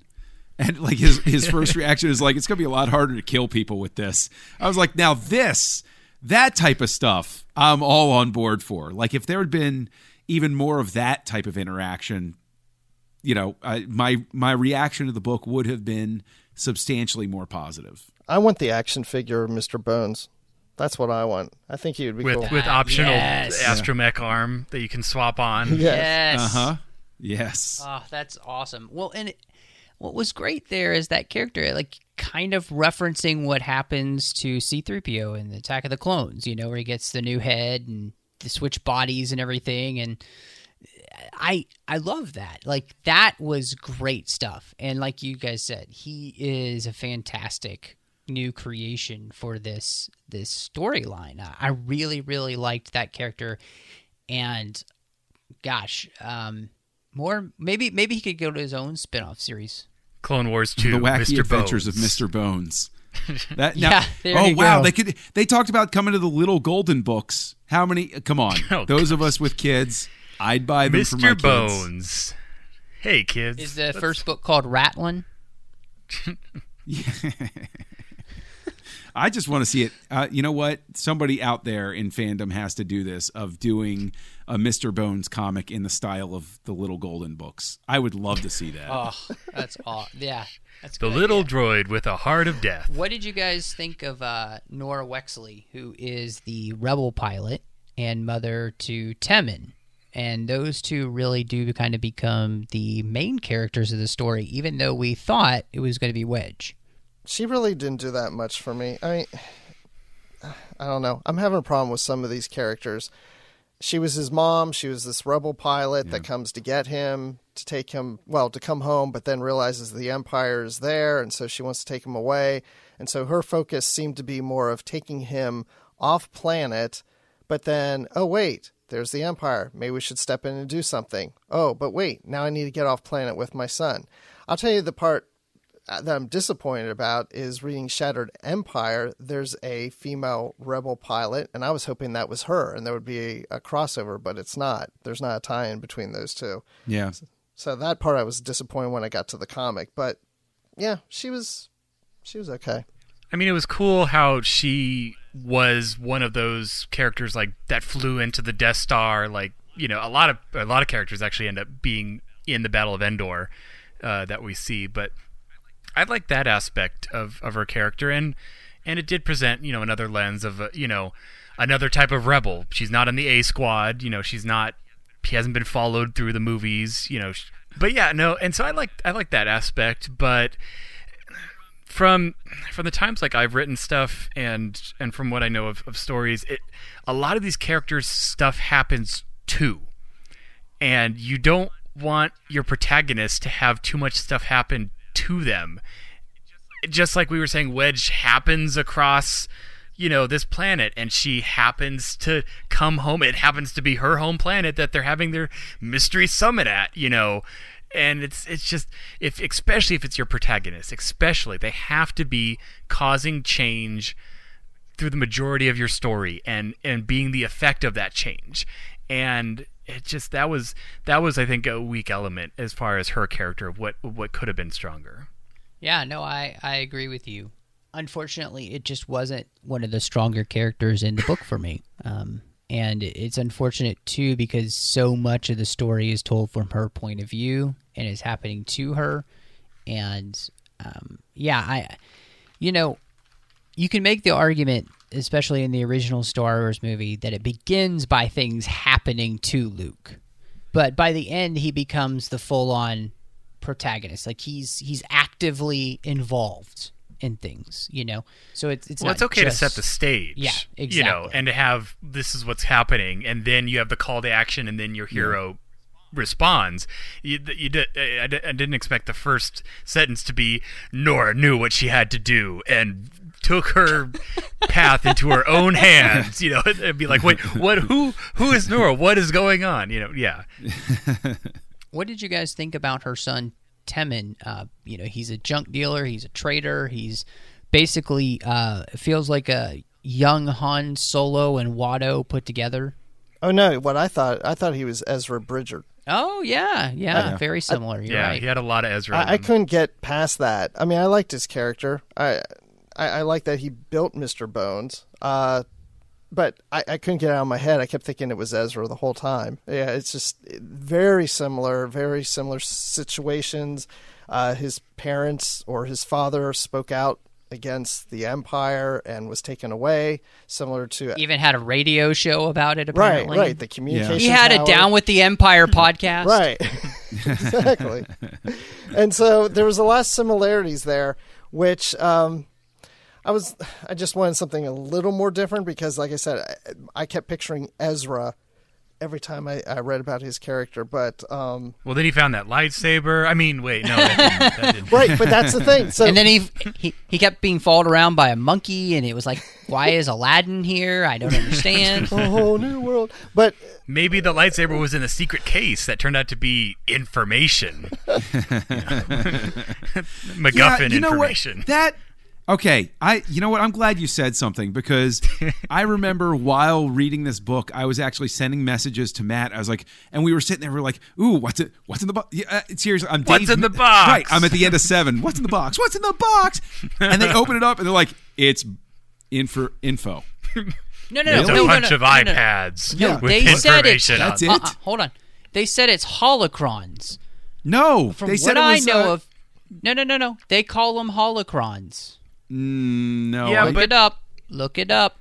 and like his his first reaction is like, it's gonna be a lot harder to kill people with this. I was like, now this that type of stuff, I'm all on board for. Like if there had been even more of that type of interaction, you know, I, my my reaction to the book would have been substantially more positive. I want the action figure of Mr. Bones. That's what I want. I think he would be With cool. with optional Yes. astromech arm that you can swap on. Yes. Yes. Uh huh. Yes. Oh, that's awesome. Well, and it, what was great there is that character, like kind of referencing what happens to C3PO in the Attack of the Clones, you know, where he gets the new head and the switch bodies and everything. And I I love that. Like that was great stuff. And like you guys said, he is a fantastic new creation for this this storyline. I really really liked that character and gosh, um more maybe maybe he could go to his own spin-off series. Clone Wars 2, the wacky Mr. adventures Bones. of Mr. Bones. That, Yeah, now- there oh wow, go. they could. They talked about coming to the little golden books. How many? Come on, Oh, those of us with kids, I'd buy them for my Mr. kids. Bones. Hey kids. Is the first book called Ratlin? I just want to see it. Uh, you know what? Somebody out there in fandom has to do this of doing a Mr. Bones comic in the style of the Little Golden Books. I would love to see that. Oh, that's aw Yeah, that's the little idea. droid with a heart of death. What did you guys think of uh, Nora Wexley, who is the rebel pilot and mother to Temmin? And those two really do kind of become the main characters of the story, even though we thought it was going to be Wedge. She really didn't do that much for me. I mean, I don't know. I'm having a problem with some of these characters. She was his mom. She was this rebel pilot that comes to get him to take him, well, to come home, but then realizes the Empire is there, and so she wants to take him away. And so her focus seemed to be more of taking him off planet, but then, oh, wait, there's the Empire. Maybe we should step in and do something. Oh, but wait, now I need to get off planet with my son. I'll tell you the part that I'm disappointed about is reading Shattered Empire. There's a female rebel pilot, and I was hoping that was her, and there would be a, a crossover, but it's not. There's not a tie-in between those two. Yeah. So that part I was disappointed when I got to the comic, but yeah, she was she was okay. I mean, it was cool how she was one of those characters like that flew into the Death Star. Like, you know, a lot of a lot of characters actually end up being in the Battle of Endor uh, that we see. But I like that aspect of of her character, and and it did present you know another lens of uh, you know another type of rebel. She's not in the A Squad. You know, she's not. She hasn't been followed through the movies. You know, sh- but yeah, no. And so I like I like that aspect, but from from the times like I've written stuff and and from what I know of, of stories, it a lot of these characters stuff happens too. And you don't want your protagonist to have too much stuff happen to them. Just like we were saying, Wedge happens across, you know, this planet, and she happens to come home. It happens to be her home planet that they're having their mystery summit at, you know and it's it's just if especially if it's your protagonist especially they have to be causing change through the majority of your story and and being the effect of that change and it just that was that was i think a weak element as far as her character of what what could have been stronger Yeah, no, I, I agree with you. Unfortunately, it just wasn't one of the stronger characters in the book for me. Um, and it's unfortunate too because so much of the story is told from her point of view and is happening to her. And um, yeah, I, you know, you can make the argument, especially in the original Star Wars movie, that it begins by things happening to Luke, but by the end he becomes the full-on protagonist. Like he's he's actively involved in things, you know. So it's it's well it's okay just- to set the stage Yeah, you know exactly. and to have this is what's happening and then you have the call to action and then your hero responds you, you did I, I didn't expect the first sentence to be nora knew what she had to do and took her path into her own hands you know it'd be like wait what who who is nora what is going on you know yeah What did you guys think about her son Temmin? Uh, you know, he's a junk dealer. He's a trader. He's basically uh, feels like a young Han Solo and Watto put together. Oh no, what I thought I thought he was Ezra Bridger. Oh yeah, yeah, very similar. You're yeah right. he had a lot of ezra I, I couldn't get past that. I mean, I liked his character. I I, I like that he built Mr. Bones. Uh, but I, I couldn't get it out of my head. I kept thinking it was Ezra the whole time. Yeah, it's just very similar, very similar situations. Uh, his parents or his father spoke out against the Empire and was taken away, similar to Even had a radio show about it. right, Apparently. right. The communication. He had a. Down with the Empire podcast. Right. exactly. and so there was a lot of similarities there, which um, I was I just wanted something a little more different because, like I said, I, I kept picturing Ezra every time I, I read about his character. But um, Well, then he found that lightsaber. I mean, wait, no, that didn't, that didn't. right, but that's the thing. So and then he, he he kept being followed around by a monkey, and it was like, why is Aladdin here? I don't understand. a whole new world. But Maybe the lightsaber was in a secret case that turned out to be information. MacGuffin you know information. What? That okay. I you know what? I'm glad you said something because I remember while reading this book, I was actually sending messages to Matt. I was like, and we were sitting there, we are like, "Ooh, what's it? What's in the box? Yeah, uh, seriously, I'm What's in the box? Right, I'm at the end of seven. What's in the box? What's in the box? And they open it up and they're like, "It's info." info. No, no, no, It's a no, no, bunch no, of no, no, no. iPads No, with they said it's information on That's them. it. Uh-uh, hold on. They said it's holocrons. No, From they said what it I was, know uh, of, no, no, no, no. They call them holocrons. Mm, no, Yeah, Look but- it up. Look it up.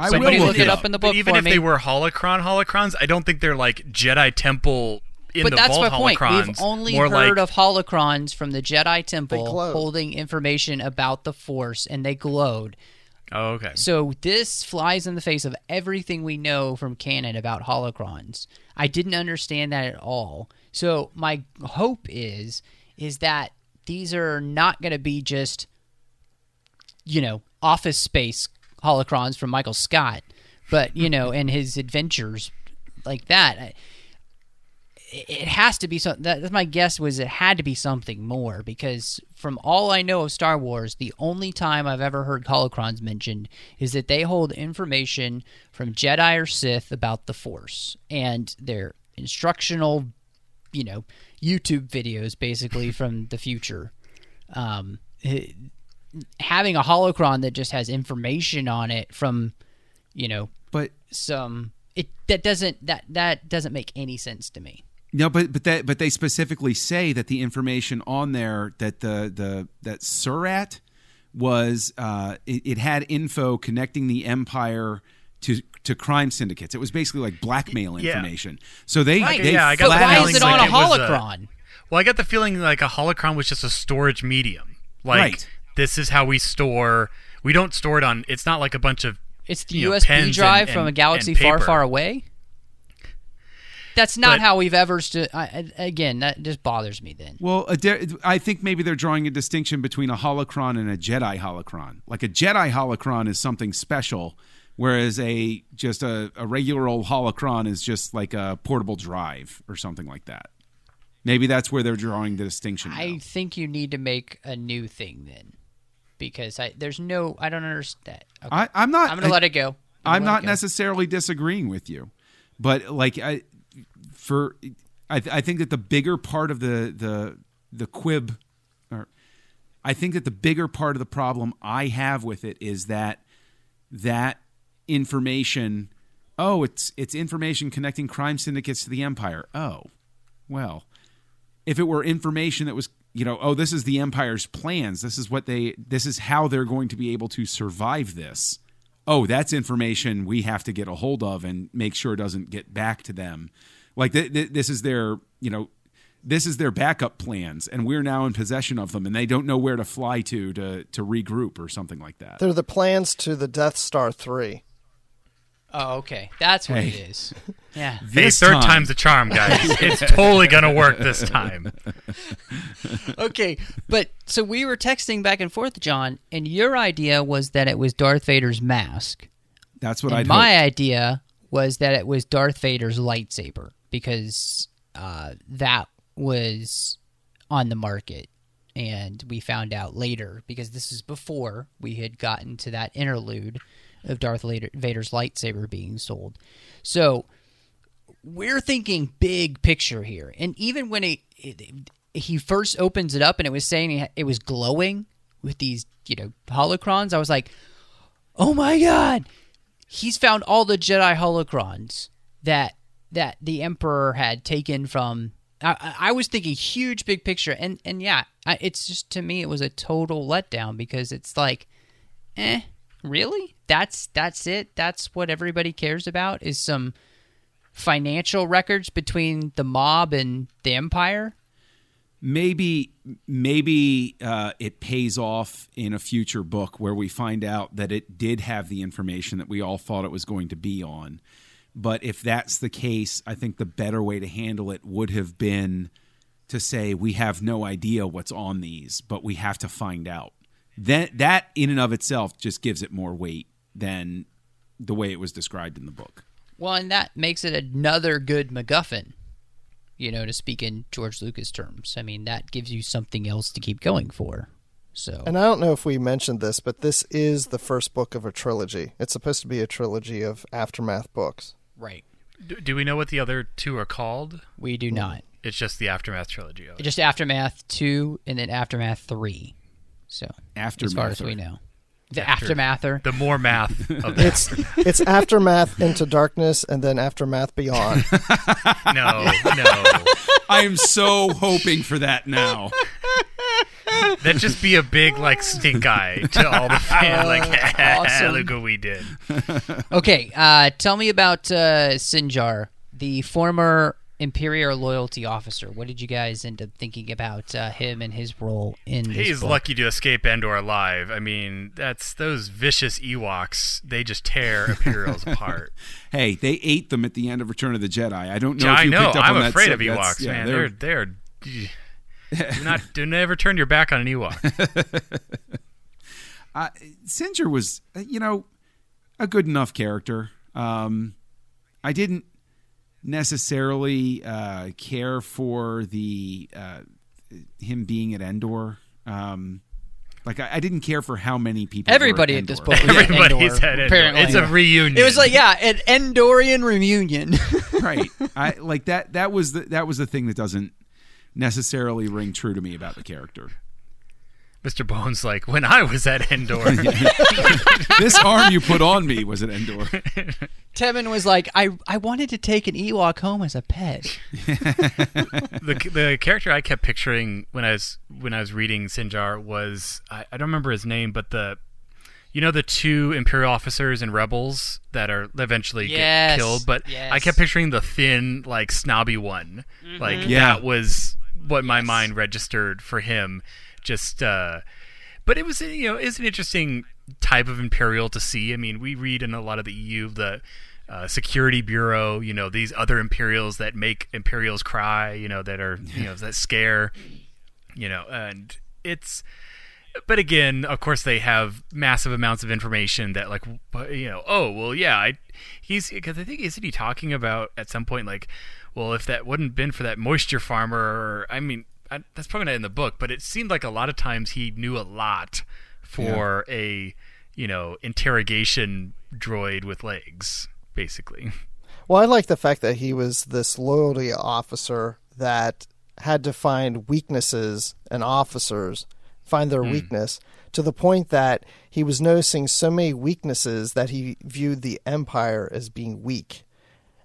I somebody will look it up in the But book even for if me. they were holocron holocrons, I don't think they're like Jedi Temple in but the that's vault my point. holocrons. We've only heard like, of holocrons from the Jedi Temple holding information about the Force, and they glowed. Oh, okay. So this flies in the face of everything we know from canon about holocrons. I didn't understand that at all. So my hope is is that these are not going to be just you know, office space holocrons from Michael Scott, but you know, and his adventures like that. It has to be something. That's my guess. Was it had to be something more because from all I know of Star Wars, the only time I've ever heard holocrons mentioned is that they hold information from Jedi or Sith about the Force and their instructional, you know, YouTube videos basically from the future. Um, having a holocron that just has information on it from, you know, but some it that doesn't that that doesn't make any sense to me. No, but but that but they specifically say that the information on there that the the that Surat was uh, it, it had info connecting the Empire to to crime syndicates. It was basically like blackmail Yeah. information. So they Right. they Yeah, I got But why is it on like a it a- holocron? Well, I got the feeling like a holocron was just a storage medium. Like Right. This is how we store. We don't store it on. It's not like a bunch of. It's the you know, USB pens drive and- from a galaxy far, far away. That's not But- how we've ever stood. I, I- again, that just bothers me. Then Well, I think maybe they're drawing a distinction between a holocron and a Jedi holocron. Like a Jedi holocron is something special, whereas a just a, a regular old holocron is just like a portable drive or something like that. Maybe that's where they're drawing the distinction. I now. think you need to make a new thing then, because I there's no I don't understand. Okay. I, I'm not. I'm gonna let it go. I'm let not go. necessarily disagreeing with you, but like I, for I, I think that the bigger part of the the the quib, or I think that the bigger part of the problem I have with it is that that information. Oh, it's it's information connecting crime syndicates to the empire. Oh, well, if it were information that was you know oh this is the empire's plans. This is what they this is how they're going to be able to survive this. Oh that's information we have to get a hold of and make sure it doesn't get back to them. Like th- th- this is their you know this is their backup plans and we're now in possession of them and they don't know where to fly to to to regroup or something like that. They're the plans to the Death Star 3. Oh, okay, that's what Hey. it is. Yeah. Hey, This third time- time's a charm, guys. it's totally gonna work this time. okay, but so we were texting back and forth, John, and your idea was that it was Darth Vader's mask. that's what i'd my hoped. idea was that it was Darth Vader's lightsaber because uh, that was on the market. And we found out later because this is before we had gotten to that interlude of Darth Vader's lightsaber being sold. So we're thinking big picture here. And even when he he first opens it up and it was saying it was glowing with these you know holocrons, I was like, oh my god, he's found all the Jedi holocrons that that the Emperor had taken from. I, I- was thinking huge, big picture, and and yeah, it's just to me it was a total letdown because it's like, eh, really? That's that's it. That's what everybody cares about is some financial records between the mob and the Empire. maybe maybe uh, it pays off in a future book where we find out that it did have the information that we all thought it was going to be on. But if that's the case, I think the better way to handle it would have been to say we have no idea what's on these, but we have to find out. That that in and of itself just gives it more weight than the way it was described in the book. Well, and that makes it another good MacGuffin. You know, to speak in George Lucas terms. I mean, that gives you something else to keep going for. So, And I don't know if we mentioned this, but this is the first book of a trilogy. It's supposed to be a trilogy of aftermath books. right, Do, do we know what the other two are called? we do not. It's just the Aftermath trilogy. Just Aftermath two, and then Aftermath three. So, After as far as we know, the Aftermather. The more math of that. It's it's aftermath into darkness and then aftermath beyond. no, no. I am so hoping for that now. That'd just be a big like stink eye to all the fans. Like, Awesome. look what we did. Okay, uh, tell me about uh, Sinjir, the former Imperial loyalty officer. What did you guys end up thinking about uh, him and his role in this He's book? lucky to escape Endor alive. I mean, that's those vicious Ewoks. They just tear Imperials apart. Hey, they ate them at the end of Return of the Jedi. I don't know. Yeah, if I you know. Picked up I'm on that I'm afraid sub- of Ewoks, yeah, man. they're- They're they're. do not do never turn your back on an Ewok. uh, Sinjir was, uh, you know, a good enough character. Um, I didn't necessarily uh, care for the uh, him being at Endor. Um, like I, I didn't care for how many people. were Everybody at this Endor. book was at Everybody's Endor, at Endor. apparently. It's a reunion. It was like, yeah, an Endorian reunion. right. I like that. That was the that was the thing that doesn't necessarily ring true to me about the character. Mr. Bones. Like when I was at Endor. this arm you put on me was an Endor. Temmin was like, I, I wanted to take an Ewok home as a pet. the the character I kept picturing when I was when I was reading Sinjir was I, I don't remember his name, but the you know the two Imperial officers and rebels that are eventually Yes, get killed, but yes. I kept picturing the thin, like snobby one. Like mm-hmm. Yeah. that was what my mind registered for him. Just uh but it was you know is an interesting type of imperial to see. I mean, we read in a lot of the EU the uh, security bureau, you know, these other imperials that make imperials cry, you know, that are you know that scare, you know, and it's. But again, of course, they have massive amounts of information that, like, you know, oh well, yeah, I, he's because I think isn't he talking about at some point like, well, if that wouldn't been for that moisture farmer, or I mean, I, that's probably not in the book, but it seemed like a lot of times he knew a lot for a you know interrogation droid with legs, basically. Well, I like the fact that he was this loyalty officer that had to find weaknesses in officers, find their hmm. weakness, to the point that he was noticing so many weaknesses that he viewed the Empire as being weak.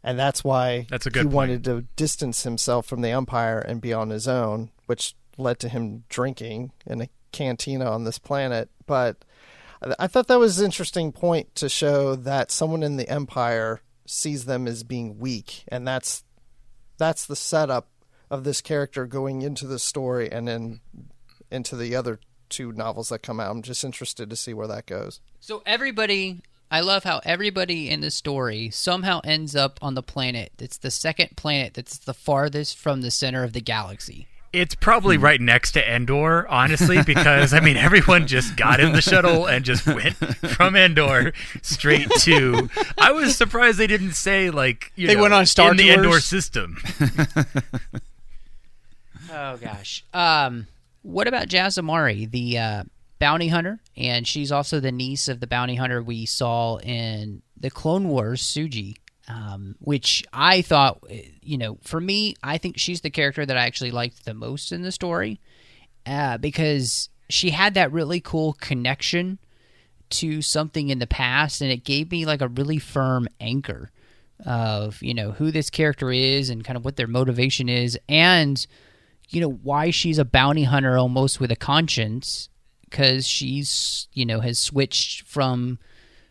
And that's why That's a good he point. wanted to distance himself from the Empire and be on his own, which led to him drinking in a cantina on this planet. But I- I thought that was an interesting point to show that someone in the Empire sees them as being weak, and that's that's the setup of this character going into the story and then into the other two novels that come out. I'm just interested to see where that goes. So everybody, I love how everybody in the story somehow ends up on the planet. It's the second planet that's the farthest from the center of the galaxy. It's probably right next to Endor, honestly, because I mean everyone just got in the shuttle and just went from Endor straight to. I was surprised they didn't say like you They know, went on Star in the Endor system. Oh gosh. Um, what about Jas Emari, the uh, bounty hunter, and she's also the niece of the bounty hunter we saw in the Clone Wars, Sugi. Um, which I thought, you know, for me, I think she's the character that I actually liked the most in the story, uh, because she had that really cool connection to something in the past, and it gave me like a really firm anchor of you know who this character is and kind of what their motivation is, and you know why she's a bounty hunter almost with a conscience because she's you know has switched from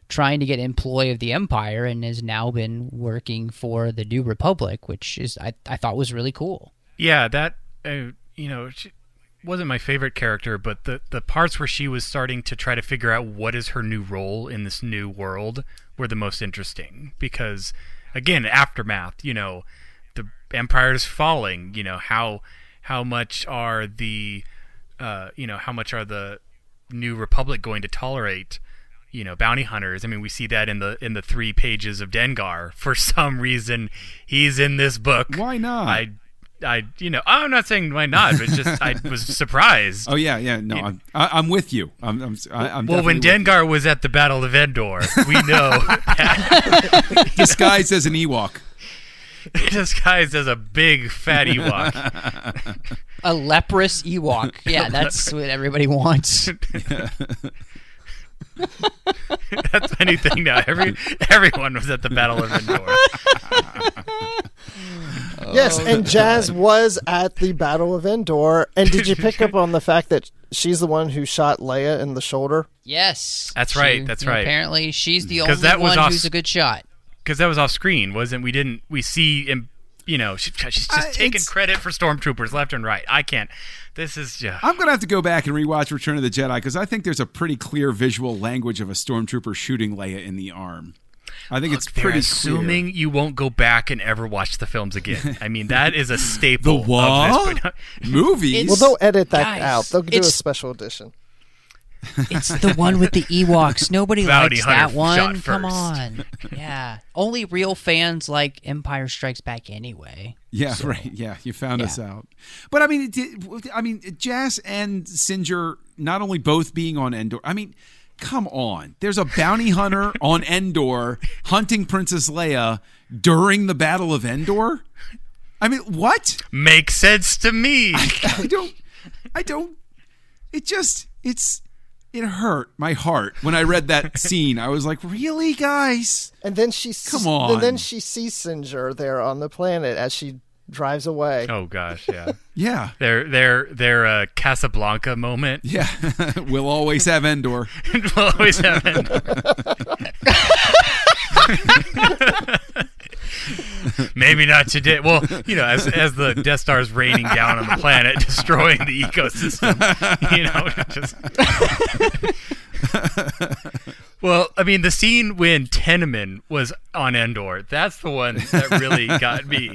trying to get employ of the empire and has now been working for the new republic which is i, I thought was really cool. Yeah, that uh, you know, she wasn't my favorite character, but the the parts where she was starting to try to figure out what is her new role in this new world were the most interesting because again, aftermath, you know, the empire is falling, you know, how how much are the uh, you know, how much are the new republic going to tolerate you know bounty hunters i mean we see that in the in the three pages of dengar for some reason he's in this book Why not? i i you know i'm not saying why not but just i was surprised Oh yeah, yeah. No, I'm I, I'm with you. I'm. I'm, I'm well when dengar was at the battle of endor we know that you. disguised as an Ewok. disguised as a big fat ewok A leprous Ewok. Yeah, that's what everybody wants. that's anything now every everyone was at the battle of endor Yes, oh, and Jas was at the Battle of Endor. And did you pick up on the fact that she's the one who shot Leia in the shoulder? Yes, That's right, that's right. Apparently, she's the only that was one off- who's a good shot. because that was off screen, wasn't? We didn't. We see him. You know, she, she's just Uh, taking credit for stormtroopers left and right. I can't. This is just. I'm gonna have to go back and rewatch Return of the Jedi because I think there's a pretty clear visual language of a stormtrooper shooting Leia in the arm. I think it's pretty assuming clear. you won't go back and ever watch the films again. I mean, that is a staple. The what? Of this, movies. It's- Well, they'll edit that Guys, out. They'll do a special edition. It's the one with the Ewoks. Nobody Bounty likes that one. Come on. Yeah. Only real fans like Empire Strikes Back anyway. Yeah, right. Yeah, you found Yeah. us out. But I mean, did, I mean, Jas and Sinjir not only both being on Endor. I mean, come on. There's a bounty hunter on Endor hunting Princess Leia during the Battle of Endor. I mean, what? makes sense to me. I don't. I don't. It just. It's. It hurt my heart when I read that scene. I was like, "Really, guys? And then she s- Come on. And then she sees Sinjir there on the planet as she drives away. oh gosh, yeah. Yeah, Their their their uh, Casablanca moment. yeah. we'll always have Endor." we'll always happen. Maybe not today. Well, you know, as as the Death Star is raining down on the planet, destroying the ecosystem. You know, just. Well, I mean, the scene when Teneman was on Endor, that's the one that really got me.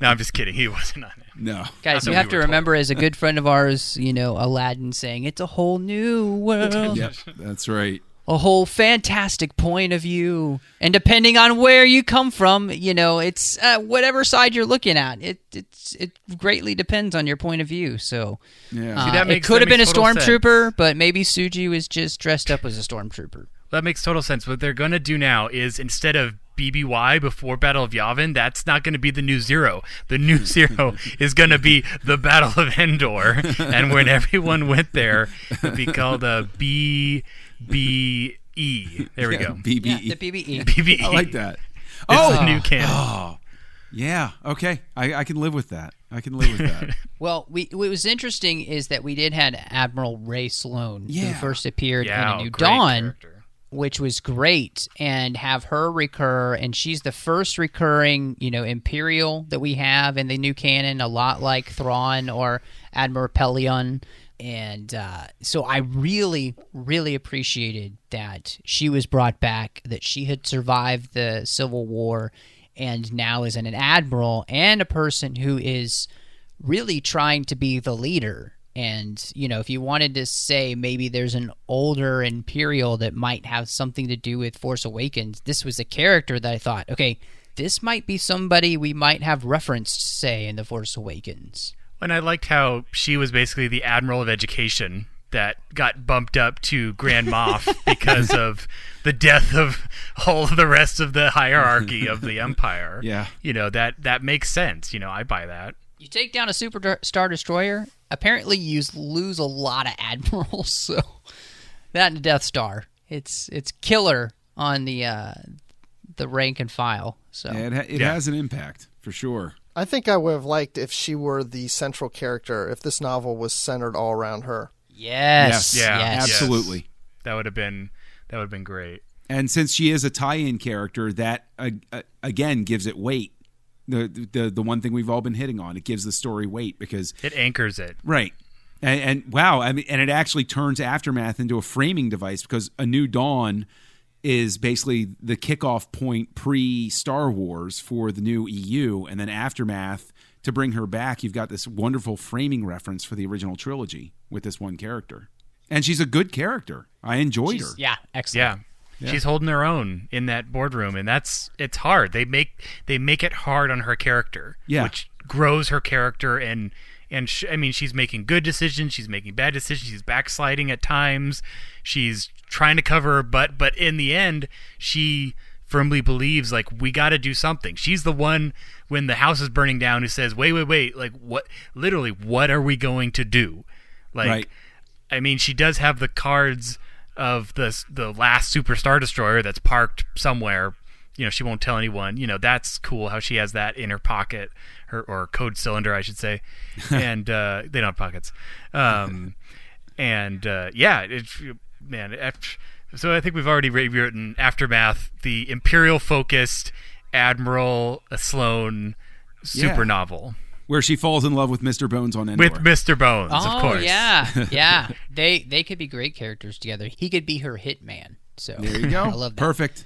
No, I'm just kidding. He wasn't on it. No. Guys, Not you have we to were told. remember, as a good friend of ours, you know, Aladdin saying, it's a whole new world, Yep, that's right. A whole fantastic point of view. And depending on where you come from, you know, it's uh, whatever side you're looking at. It, it's, it greatly depends on your point of view. So Yeah. uh, that it could that have been a makes total stormtrooper, but maybe Sugi was just dressed up as a stormtrooper. That makes total sense. What they're going to do now is instead of BBY before Battle of Yavin, that's not going to be the new zero. The new zero is going to be the Battle of Endor, and when everyone went there, it'd be called a BBE. There we Yeah, go. BBE. Yeah, the PBE. BBE. I like that. It's Oh, the new canon. Oh, yeah. Okay, I, I can live with that. I can live with that. Well, we what was interesting is that we did had Admiral Rae Sloane Yeah. who first appeared Yeah, in A New great Dawn, character. which was great, and have her recur, and she's the first recurring, you know, Imperial that we have in the new canon, a lot like Thrawn or Admiral Pellaeon. And uh, so I really, really appreciated that she was brought back, that she had survived the Civil War, and now is an admiral and a person who is really trying to be the leader. And, you know, if you wanted to say maybe there's an older Imperial that might have something to do with Force Awakens, this was a character that I thought, okay, this might be somebody we might have referenced, say, in The Force Awakens. And I liked how she was basically the Admiral of Education that got bumped up to Grand Moff because of the death of all of the rest of the hierarchy of the Empire. Yeah. You know, that that makes sense. You know, I buy that. You take down a Super Star Destroyer, apparently you lose a lot of admirals, so that and Death Star. It's it's killer on the uh, the rank and file. So Yeah, it ha- it Yeah. has an impact for sure. I think I would have liked if she were the central character, if this novel was centered all around her. yes, Yeah, yes. absolutely. That would have been that would have been great. And since she is a tie-in character, that uh, uh, again gives it weight. the the the one thing we've all been hitting on. It gives the story weight because It anchors it. Right. And, and wow, I mean, and it actually turns Aftermath into a framing device because A New Dawn is basically the kickoff point pre Star Wars for the new EU, and then Aftermath to bring her back. You've got this wonderful framing reference for the original trilogy with this one character, and she's a good character. I enjoyed her. Yeah, excellent. Yeah. She's holding her own in that boardroom and that's it's hard. They make they make it hard on her character, Yeah. which grows her character and and sh- I mean she's making good decisions, she's making bad decisions, she's backsliding at times. She's trying to cover her butt, but in the end she firmly believes like we got to do something. She's the one when the house is burning down who says, "Wait, wait, wait, like what literally what are we going to do?" Like Right. I mean, she does have the cards of the the last Super Star Destroyer that's parked somewhere. You know, she won't tell anyone. You know, that's cool how she has that in her pocket, her or code cylinder, I should say. and uh, they don't have pockets. Um, and uh, yeah, it, man. af- So I think we've already rewritten aftermath, the imperial focused Admiral Sloane super Yeah. novel Where she falls in love with Mr. Bones on Endor. with Mr. Bones, Oh of course. yeah, yeah. They they could be great characters together. He could be her hitman. So there you go. I love that. Perfect.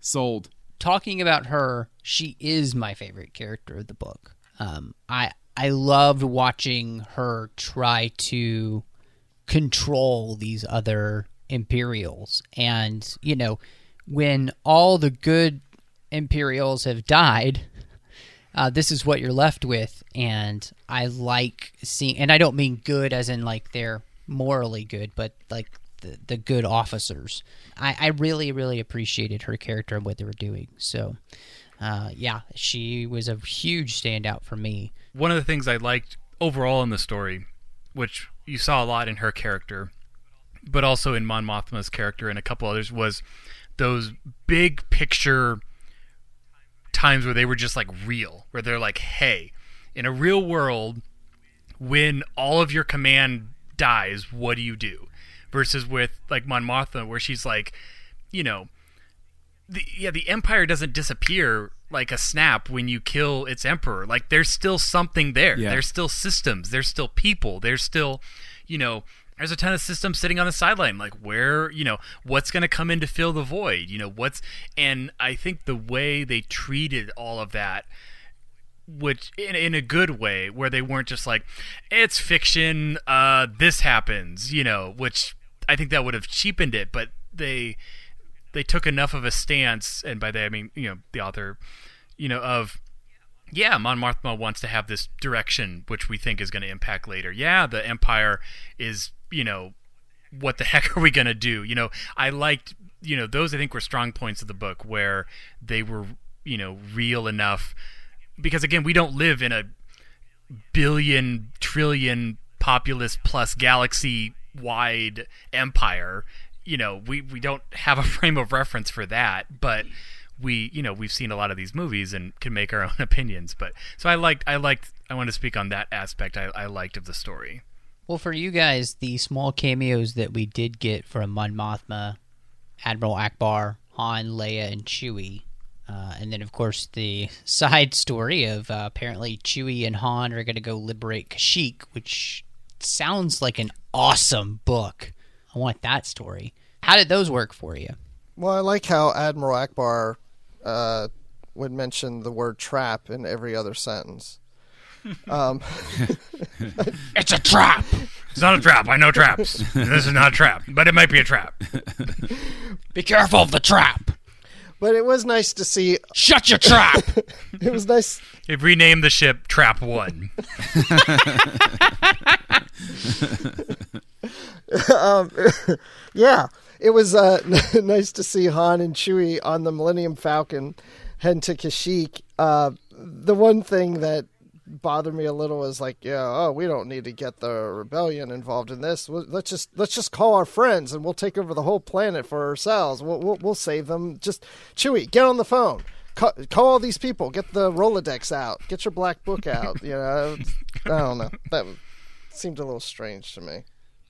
Sold. talking about her, she is my favorite character of the book. Um, I I loved watching her try to control these other Imperials, and you know, when all the good Imperials have died, uh, this is what you're left with, and I like seeing. And I don't mean good as in like they're morally good, but like the the good officers. I, I really really appreciated her character and what they were doing. So, uh, yeah, she was a huge standout for me. one of the things I liked overall in the story, which you saw a lot in her character, but also in Mon Mothma's character and a couple others, was those big picture times where they were just like real, where they're like, hey, in a real world, when all of your command dies, what do you do? Versus with like Mon Mothma, where she's like, you know, the, yeah, the empire doesn't disappear like a snap when you kill its emperor. Like there's still something there. Yeah. There's still systems. There's still people. There's still, you know, there's a ton of systems sitting on the sideline. Like where, you know, what's going to come in to fill the void? You know, what's and I think the way they treated all of that which in, in a good way where they weren't just like it's fiction uh this happens you know which i think that would have cheapened it but they they took enough of a stance and by that i mean you know the author you know of yeah mon mothma wants to have this direction which we think is going to impact later yeah the empire is you know what the heck are we going to do? You know i liked you know those i think were strong points of the book where they were you know real enough. Because again we don't live in a billion trillion populous plus galaxy wide empire. You know we we don't have a frame of reference for that but we you know we've seen a lot of these movies and can make our own opinions. But so i liked i liked i want to speak on that aspect i, I liked of the story Well, for you guys, the small cameos that we did get from Mon Mothma, Admiral Ackbar, Han, Leia, and Chewie, uh, and then of course the side story of uh, apparently Chewie and Han are going to go liberate Kashyyyk, which sounds like an awesome book. I want that story. How did those work for you? Well, I like how Admiral Ackbar uh, would mention the word trap in every other sentence. Um, It's a trap. it's not a trap i know traps this is not a trap but it might be a trap Be careful of the trap. but it was nice to see. Shut your trap. It was nice. they've renamed the ship trap one um, Yeah, it was uh, nice to see Han and Chewie on the Millennium Falcon heading to Kashyyyk. Uh, the one thing that bothered me a little is like, yeah, oh, we don't need to get the rebellion involved in this. Let's just let's just call our friends and we'll take over the whole planet for ourselves. We'll we'll, we'll save them. Just Chewie, get on the phone. Call, call all these people. Get the Rolodex out. Get your black book out. You know, I don't know. That seemed a little strange to me.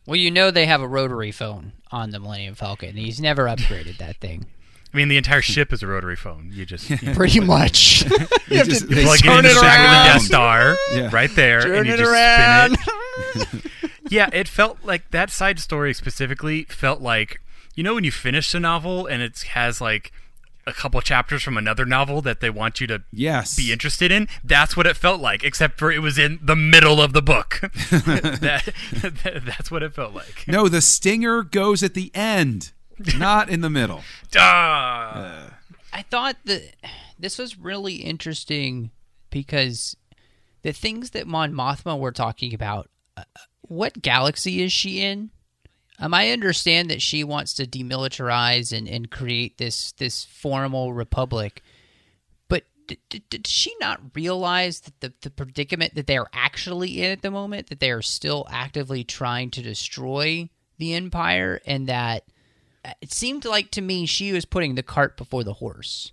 well, you know they have a rotary phone on the Millennium Falcon. He's never upgraded that thing. I mean, the entire ship is a rotary phone. You just, you Pretty much. They just- they plug it turn into the back of the. Death Star, Yeah. right there, Turn and you it just around. spin it. yeah, it felt like that side story specifically felt like you know when you finish a novel and it has like a couple chapters from another novel that they want you to Yes. be interested in. That's what it felt like, except for it was in the middle of the book. that, that- that's what it felt like. No, the stinger goes at the end, not in the middle. Ah. I thought that this was really interesting because the things that Mon Mothma were talking about. Uh, what galaxy is she in? Um, I understand that she wants to demilitarize and, and create this this formal republic, but d- d- did she not realize that the, the predicament that they are actually in at the moment, that they are still actively trying to destroy the empire, and that uh, it seemed like to me she was putting the cart before the horse.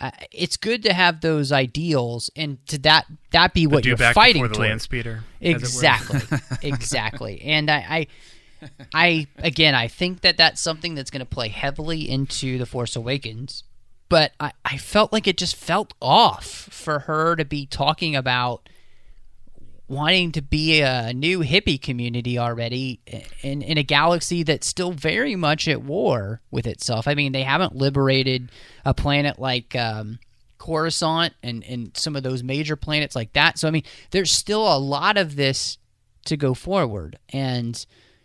Uh, it's good to have those ideals, and to that that be what you're fighting for. the toward. land speeder. as it were. Exactly, exactly. And I, I, I again, I think that that's something that's going to play heavily into the Force Awakens. But I, I felt like it just felt off for her to be talking about wanting to be a new hippie community already in in a galaxy that's still very much at war with itself. I mean, they haven't liberated a planet like um, Coruscant and and some of those major planets like that. So I mean, there's still a lot of this to go forward and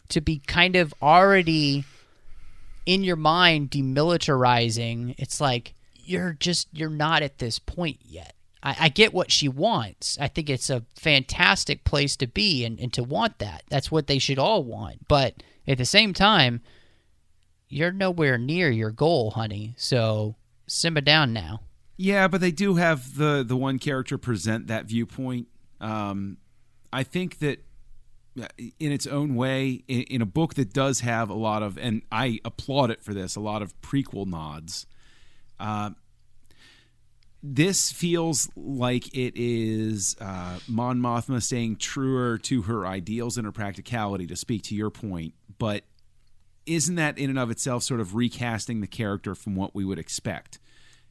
to be kind of already in your mind demilitarizing. It's like you're just you're not at this point yet. I, I get what she wants. I think it's a fantastic place to be and, and to want that. That's what they should all want. But at the same time, you're nowhere near your goal, honey. So simmer down now. Yeah, but they do have the the one character present that viewpoint. Um, I think that uh, in its own way, in, in a book that does have a lot of, and I applaud it for this, a lot of prequel nods. Uh, this feels like it is uh, Mon Mothma staying truer to her ideals and her practicality. To speak to your point, but isn't that in and of itself sort of recasting the character from what we would expect?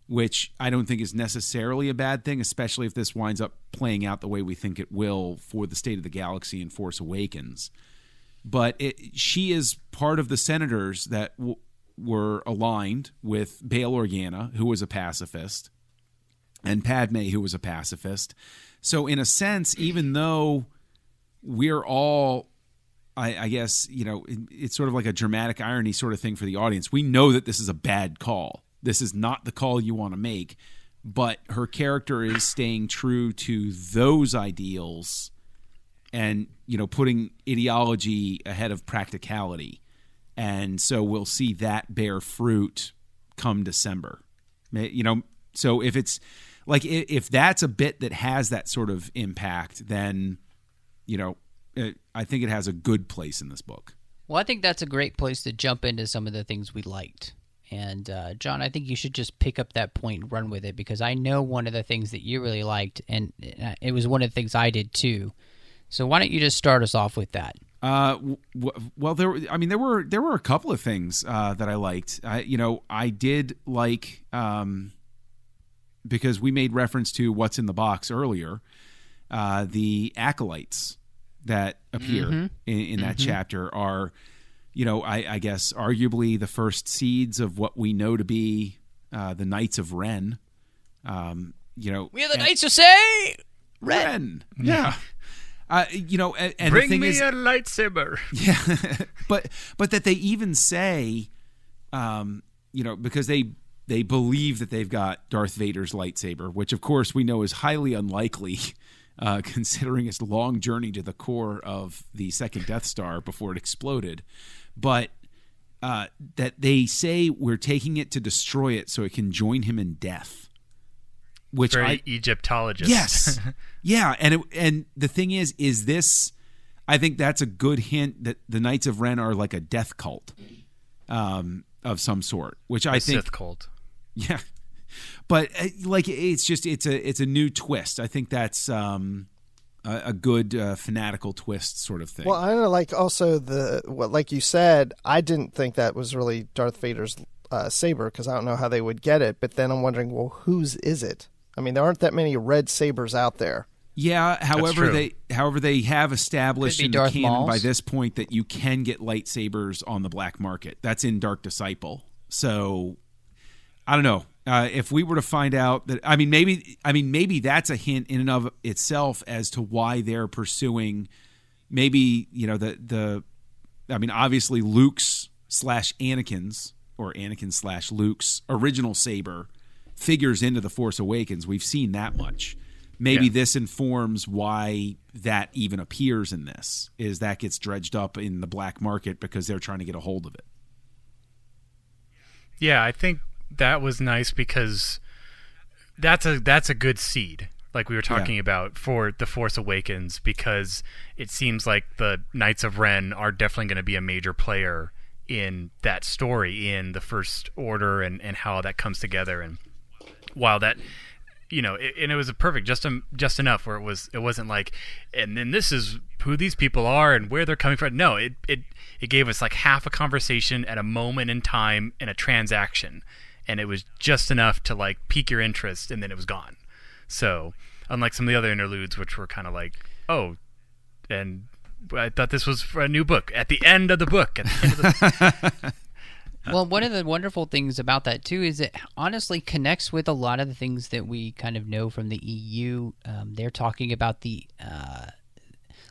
which I don't think is necessarily a bad thing, especially if this winds up playing out the way we think it will for the state of the galaxy in Force Awakens. But it, she is part of the senators that w- were aligned with Bail Organa, who was a pacifist, and Padme, who was a pacifist. So, in a sense, even though we're all I, I guess you know it- it's sort of like a dramatic irony sort of thing for the audience. We know that this is a bad call. This is not the call you want to make, but her character is staying true to those ideals, and you know putting ideology ahead of practicality, and so we'll see that bear fruit come December. You know, so if it's like if that's a bit that has that sort of impact, then you know, it, I think it has a good place in this book. Well, I think that's a great place to jump into some of the things we liked. And uh, John, I think you should just pick up that point and run with it because I know one of the things that you really liked, and uh, it was one of the things I did too. So why don't you just start us off with that? Uh, w- w- well, there. were- I mean, there were there were a couple of things uh, that I liked. I, you know, I did like um, because we made reference to what's in the box earlier. Uh, the acolytes that appear in, in that chapter are, you know, I, I guess arguably the first seeds of what we know to be uh, the Knights of Ren. Um, you know, We are the and- Knights of Say Red. Ren. Yeah. Uh, you know, and, and the Bring thing me is, a lightsaber. yeah, but but that they even say, um, you know, because they they believe that they've got Darth Vader's lightsaber, which of course we know is highly unlikely, uh, considering its long journey to the core of the second Death Star before it exploded. But uh, that they say we're taking it to destroy it so it can join him in death. Which Very I Egyptologist. Yes. yeah, and it, and the thing is is this I think that's a good hint that the Knights of Ren are like a death cult um of some sort, which I A think Sith cult. Yeah. But uh, like it's just it's a it's a new twist. I think that's um a, a good uh, fanatical twist sort of thing. Well, I don't know. Like also the what, like you said, I didn't think that was really Darth Vader's uh, saber because I don't know how they would get it. But then I'm wondering, well, whose is it? I mean, there aren't that many red sabers out there. Yeah, however they however they have established Could be in the canon Maul's. by this point that you can get lightsabers on the black market. That's in Dark Disciple. So I don't know. Uh, if we were to find out that I mean maybe I mean maybe that's a hint in and of itself as to why they're pursuing maybe, you know, the the I mean obviously Luke's slash Anakin's or Anakin slash Luke's original saber figures into the Force Awakens. We've seen that much. Maybe Yeah. this informs why that even appears in this. Is that gets dredged up in the black market because they're trying to get a hold of it. Yeah, I think that was nice because that's a that's a good seed, like we were talking about for the Force Awakens, because it seems like the Knights of Ren are definitely going to be a major player in that story, in the First Order, and and how that comes together. And while that you know, it, and it was a perfect, just um, just enough where it was, it wasn't like, and then this is who these people are and where they're coming from. No, it it it gave us like half a conversation at a moment in time in a transaction, and it was just enough to like pique your interest, and then it was gone. So unlike some of the other interludes, which were kind of like, oh, and I thought this was for a new book at the end of the book. At the end of the, Well, one of the wonderful things about that too is it honestly connects with a lot of the things that we kind of know from the EU. Um, they're talking about the uh,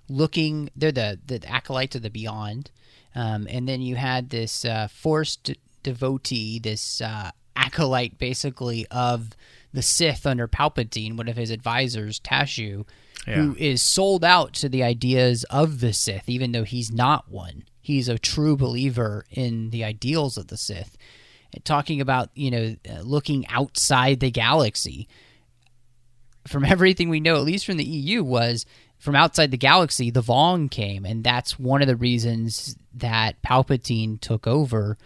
looking; they're the the acolytes of the beyond, um, and then you had this uh, forced devotee, this uh, acolyte, basically of the Sith under Palpatine, one of his advisors, Tashu, who is sold out to the ideas of the Sith, even though he's not one. He's a true believer in the ideals of the Sith. And talking about, you know, uh, looking outside the galaxy. From everything we know, at least from the EU, was from outside the galaxy, the Vong came, and that's one of the reasons that Palpatine took over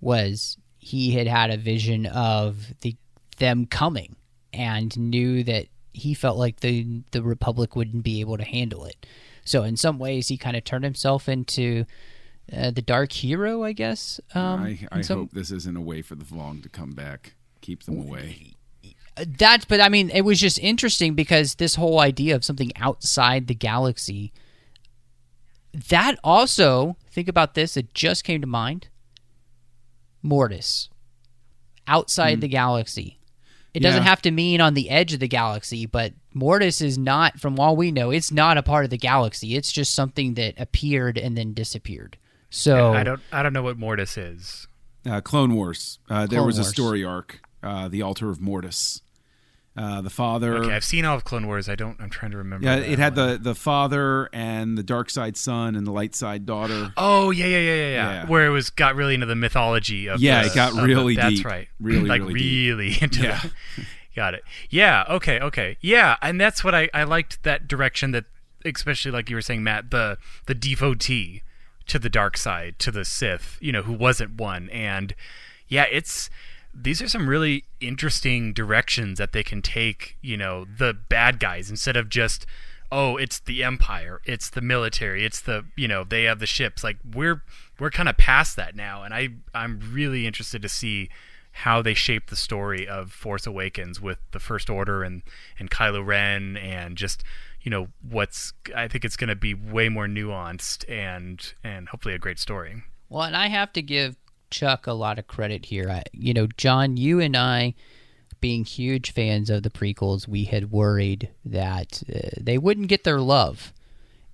was he had had a vision of the them coming and knew that he felt like the the Republic wouldn't be able to handle it. So in some ways, he kind of turned himself into uh, the dark hero, I guess. Um, I, I some- hope this isn't a way for the Vong to come back. Keep them away. That's, but I mean, it was just interesting because this whole idea of something outside the galaxy. That also, think about this, it just came to mind. Mortis. Outside the galaxy. It doesn't Yeah. have to mean on the edge of the galaxy, but Mortis is not, from all we know, it's not a part of the galaxy. It's just something that appeared and then disappeared. So I don't I don't know what Mortis is. Uh, Clone Wars. Uh, there Clone was a story arc, uh, the Altar of Mortis. Uh, the father. Okay, I've seen all of Clone Wars. I don't. I'm trying to remember. yeah, it had one. the the father and the dark side son and the light side daughter. Oh yeah, yeah, yeah, yeah, yeah. Yeah. Where it was got really into the mythology of. Yeah, the- it got of the- really That's right. Really, like really deep. into. Yeah. the- got it. Yeah. Okay. Okay. Yeah, and that's what I I liked that direction that especially like you were saying, Matt, the the devotee to the dark side, to the Sith, you know, who wasn't one, and yeah, it's these are some really interesting directions that they can take, you know, the bad guys instead of just oh, it's the empire, it's the military, it's the, you know, they have the ships. Like we're we're kind of past that now and I I'm really interested to see how they shape the story of Force Awakens with the First Order and and Kylo Ren and just you know what's I think it's going to be way more nuanced and and hopefully a great story. Well, and I have to give Chuck a lot of credit here. I, you know, John, you and I, being huge fans of the prequels, we had worried that uh, they wouldn't get their love.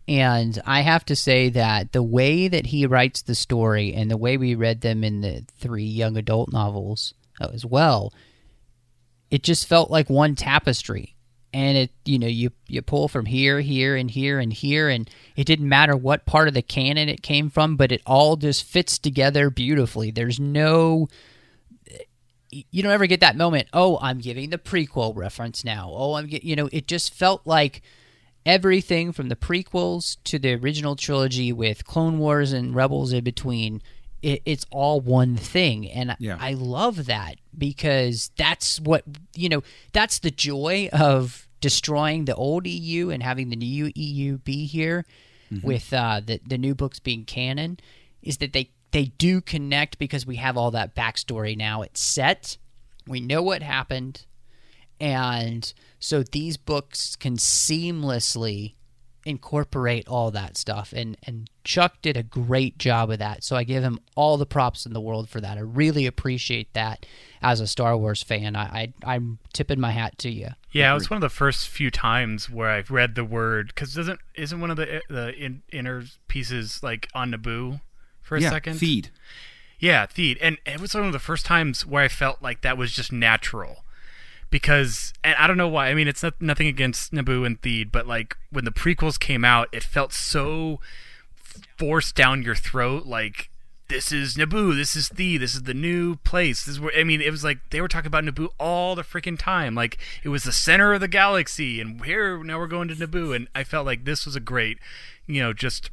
And I have to say that the way that he writes the story and the way we read them in the three young adult novels uh, as well, it just felt like one tapestry and it you know you you pull from here here and here and here and it didn't matter what part of the canon it came from but it all just fits together beautifully. There's no you don't ever get that moment oh i'm giving the prequel reference now. Oh i'm get, you know it just felt like everything from the prequels to the original trilogy with clone wars and rebels in between it, it's all one thing and Yeah. i love that because that's what you know that's the joy of destroying the old eu and having the new eu be here with uh, the, the new books being canon is that they they do connect because we have all that backstory now. It's set. We know what happened. And so these books can seamlessly incorporate all that stuff and and Chuck did a great job of that. So I give him all the props in the world for that. I really appreciate that as a Star Wars fan. I, I am tipping my hat to you. Yeah, it was one of the first few times where I've read the word because doesn't isn't one of the the in, inner pieces like on Naboo for a yeah, second? Theed. Yeah, Theed, and it was one of the first times where I felt like that was just natural because and I don't know why. I mean, it's not, nothing against Naboo and Theed, but like when the prequels came out, it felt so forced down your throat. Like this is Naboo, this is Theed, this is the new place. This is where I mean, it was like they were talking about Naboo all the freaking time. Like it was the center of the galaxy, and here now we're going to Naboo, and I felt like this was a great, you know, just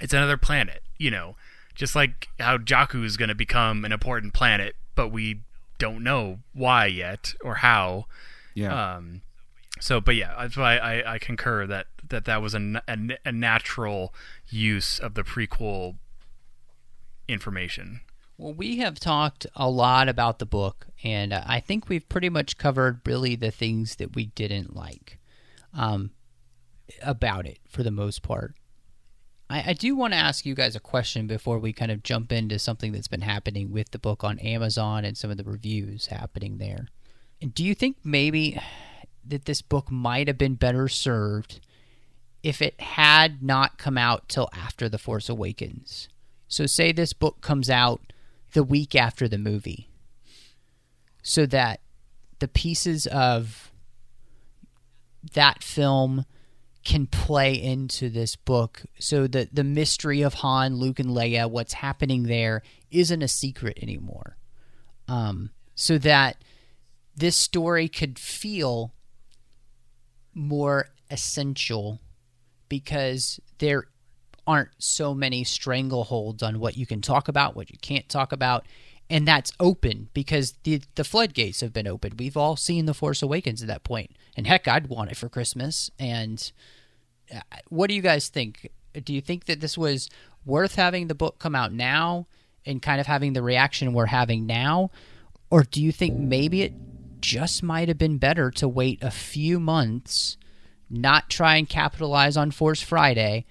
it's another planet, you know. Just like how Jakku is going to become an important planet, but we don't know why yet or how. Yeah. Um, so, but yeah, that's why I, I concur that, that that was a, a, a natural use of the prequel information. Well, we have talked a lot about the book, and uh, I think we've pretty much covered really the things that we didn't like um, about it for the most part. I, I do want to ask you guys a question before we kind of jump into something that's been happening with the book on Amazon and some of the reviews happening there. And do you think maybe that this book might have been better served if it had not come out till after The Force Awakens? So, say this book comes out the week after the movie, so that the pieces of that film can play into this book so that the mystery of Han, Luke, and Leia, what's happening there, isn't a secret anymore. Um, so that this story could feel more essential because there aren't so many strangleholds on what you can talk about, what you can't talk about, and that's open because the the floodgates have been opened. We've all seen the Force Awakens at that point, and heck, I'd want it for Christmas. And uh, what do you guys think? Do you think that this was worth having the book come out now and kind of having the reaction we're having now, or do you think maybe it just might have been better to wait a few months, not try and capitalize on Force Friday,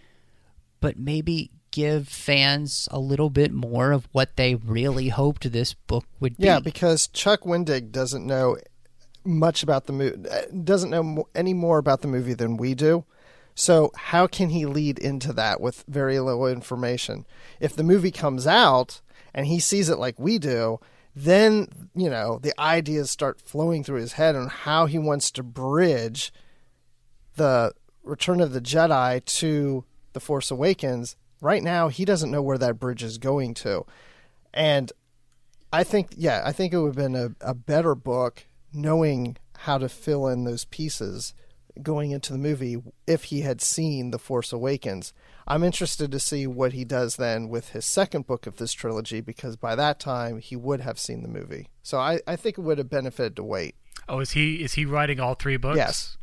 but maybe give fans a little bit more of what they really hoped this book would be. Yeah, because Chuck Wendig doesn't know much about the movie, doesn't know any more about the movie than we do. So how can he lead into that with very little information? If the movie comes out and he sees it like we do, then you know the ideas start flowing through his head on how he wants to bridge the Return of the Jedi to the Force Awakens right now he doesn't know where that bridge is going to. And I think, yeah, I think it would have been a, a better book knowing how to fill in those pieces going into the movie if he had seen The Force Awakens. I'm interested to see what he does then with his second book of this trilogy because by that time he would have seen the movie. So I, I think it would have benefited to wait. Oh, is he is he writing all three books? Yes.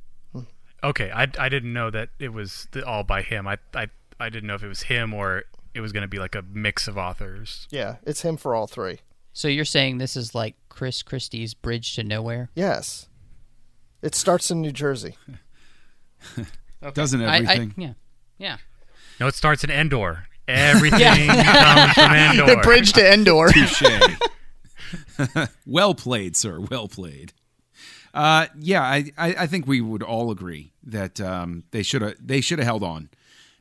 Okay, I, I didn't know that it was the, all by him. I I I didn't know if it was him or it was going to be like a mix of authors. Yeah, it's him for all three. So you're saying this is like Chris Christie's Bridge to Nowhere? Yes. It starts in New Jersey. Doesn't I- I- everything? yeah. Yeah. No, it starts in Endor. Everything comes from Endor. The bridge to Endor. Touche. well played, sir. Well played. Uh, yeah, I, I, I think we would all agree that um, they should have they should have held on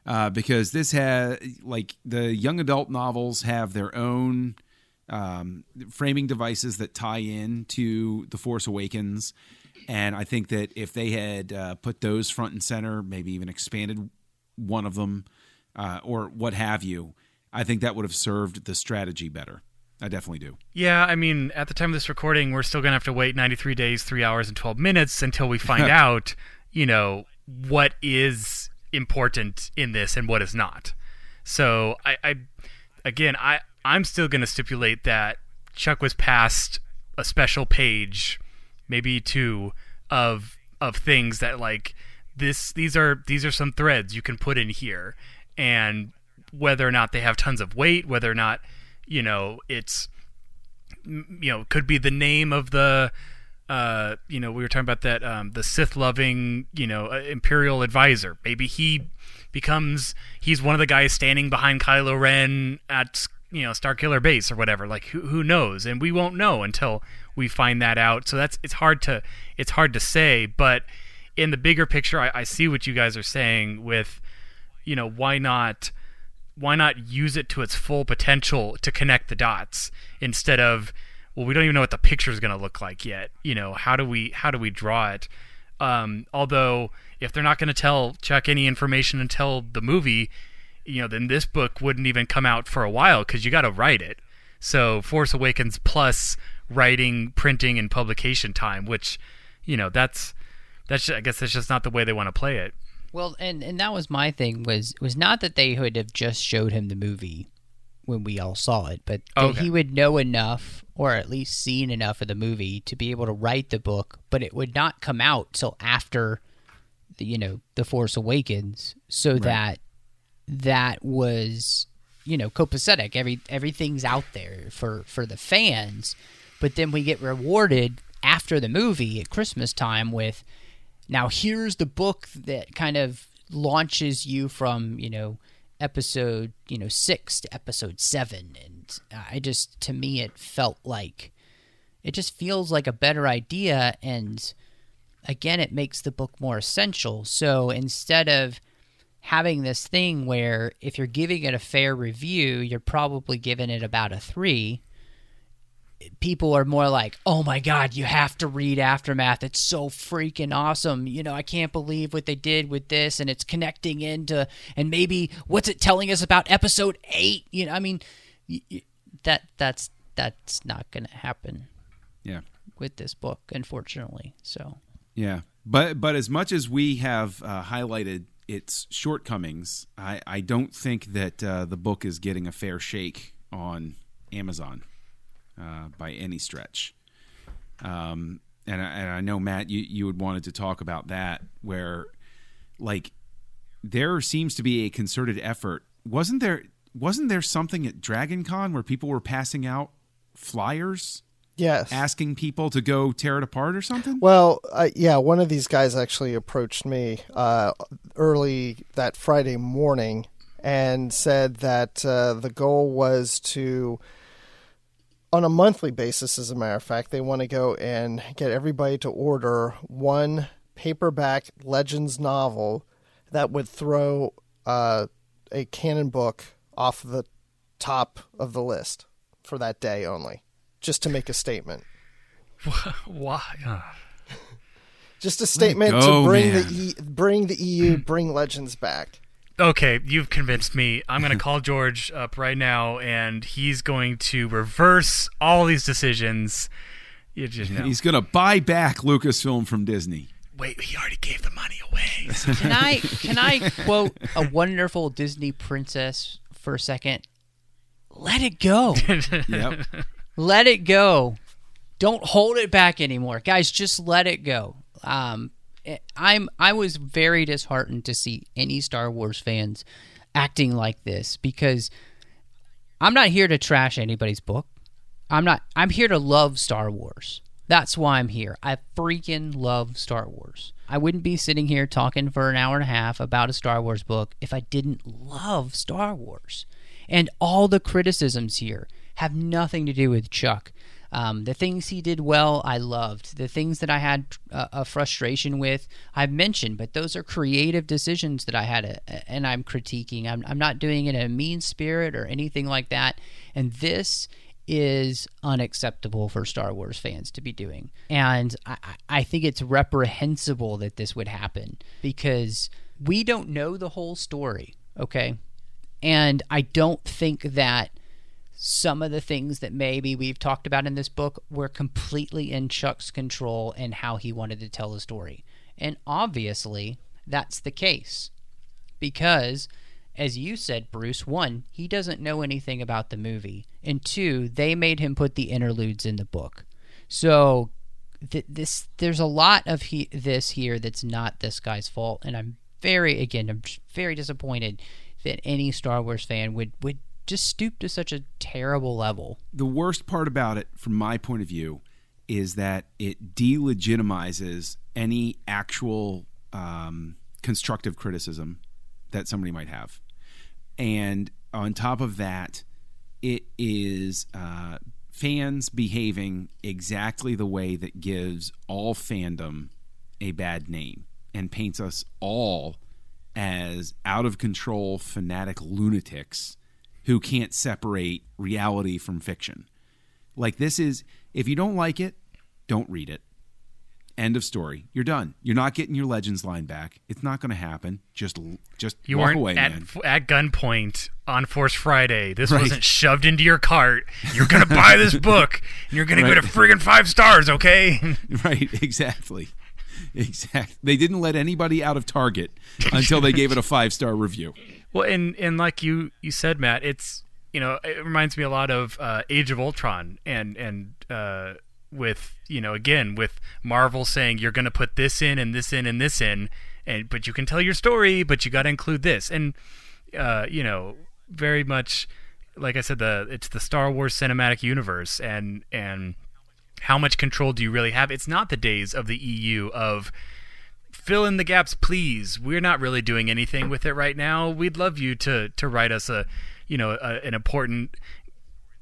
uh, because this had like the young adult novels have their own um, framing devices that tie in to the Force Awakens, and I think that if they had uh, put those front and center, maybe even expanded one of them uh, or what have you, I think that would have served the strategy better. I definitely do. Yeah, I mean, at the time of this recording, we're still going to have to wait 93 days, 3 hours, and 12 minutes until we find out, you know, what is important in this and what is not. So, I, I again, I, I'm still going to stipulate that Chuck was passed a special page, maybe two, of of things that like this these are these are some threads you can put in here and whether or not they have tons of weight whether or not you know, it's you know could be the name of the uh, you know, we were talking about that um, the Sith loving, you know, uh, Imperial advisor. Maybe he becomes he's one of the guys standing behind Kylo Ren at you know Starkiller Base or whatever. Like who who knows? And we won't know until we find that out. So that's it's hard to it's hard to say. But in the bigger picture, I, I see what you guys are saying. With you know, why not? Why not use it to its full potential to connect the dots instead of well, we don't even know what the picture is going to look like yet. You know, how do we how do we draw it? Um, although, if they're not going to tell Chuck any information until the movie, you know, then this book wouldn't even come out for a while because you got to write it. So, Force Awakens plus writing, printing, and publication time, which, you know, that's that's I guess that's just not the way they want to play it. Well, and and that was my thing was was not that they would have just showed him the movie when we all saw it, but that Okay. he would know enough or at least seen enough of the movie to be able to write the book, but it would not come out till after the you know the Force Awakens, so that that was you know copacetic. Every everything's out there for for the fans, but then we get rewarded after the movie at Christmas time with now here's the book that kind of launches you from you know episode you know six to episode seven and i just to me it felt like it just feels like a better idea and again it makes the book more essential so instead of having this thing where if you're giving it a fair review you're probably giving it about a three people are more like, "Oh my god, you have to read Aftermath. It's so freaking awesome. You know, I can't believe what they did with this and it's connecting into and maybe what's it telling us about episode 8?" You know, I mean, that that's that's not going to happen Yeah. with this book, unfortunately. So, Yeah, but but as much as we have uh, highlighted its shortcomings, I, I don't think that uh, the book is getting a fair shake on Amazon uh, by any stretch. Um, and I, and I know Matt, you you had wanted to talk about that, where like there seems to be a concerted effort. Wasn't there? Wasn't there something at Dragon Con where people were passing out flyers Yes. asking people to go tear it apart or something? Well, uh, yeah, one of these guys actually approached me uh, early that Friday morning and said that uh, the goal was to, on a monthly basis, as a matter of fact, they want to go and get everybody to order one paperback Legends novel that would throw uh, a canon book off the top of the list for that day only, just to make a statement. Why? Uh, Just a statement go, to bring man. the e- bring the EU, bring Legends back. Okay, you've convinced me. I'm going to call George up right now, and he's going to reverse all these decisions. You just know. He's going to buy back Lucasfilm from Disney. Wait, he already gave the money away. can I can I quote a wonderful Disney princess for a second? Let it go. Yep. let it go. Don't hold it back anymore, guys. Just let it go. Um, eh, I'm I was very disheartened to see any Star Wars fans acting like this because I'm not here to trash anybody's book. I'm not. I'm here to love Star Wars. That's why I'm here. I freaking love Star Wars. I wouldn't be sitting here talking for an hour and a half about a Star Wars book if I didn't love Star Wars. And all the criticisms here have nothing to do with Chuck. Um, the things he did well, I loved. The things that I had uh, a frustration with, I've mentioned, but those are creative decisions that I had, a, and I'm critiquing. I'm, I'm not doing it in a mean spirit or anything like that. And this is unacceptable for Star Wars fans to be doing. And I, I think it's reprehensible that this would happen because we don't know the whole story, okay? And I don't think that some of the things that maybe we've talked about in this book were completely in Chuck's control and how he wanted to tell the story. And obviously, that's the case. Because, as you said, Bruce, one, he doesn't know anything about the movie. And two, they made him put the interludes in the book. So, th- this there's a lot of he- this here that's not this guy's fault. And I'm very, again, I'm very disappointed that any Star Wars fan would, would just stoop to such a terrible level. the worst part about it, from my point of view, is that it delegitimizes any actual um, constructive criticism that somebody might have. And on top of that, it is uh, fans behaving exactly the way that gives all fandom a bad name and paints us all as out of control fanatic lunatics who can't separate reality from fiction. Like this is if you don't like it, don't read it. End of story. You're done. You're not getting your Legends line back. It's not going to happen. Just just You walk weren't away, at man. at gunpoint on Force Friday. This Right. wasn't shoved into your cart. You're gonna buy this book, and you're gonna Right. get a friggin' five stars, okay? Right, exactly. Exactly. They didn't let anybody out of Target until they gave it a five star review. Well, and and like you you said, Matt, it's you know it reminds me a lot of uh, Age of Ultron, and and uh, with you know again with Marvel saying you're going to put this in and this in and this in, and but you can tell your story, but you got to include this, and uh, you know very much like I said, the it's the Star Wars cinematic universe, and and how much control do you really have? It's not the days of the EU of fill in the gaps, please. We're not really doing anything with it right now. We'd love you to to write us a, you know, a, an important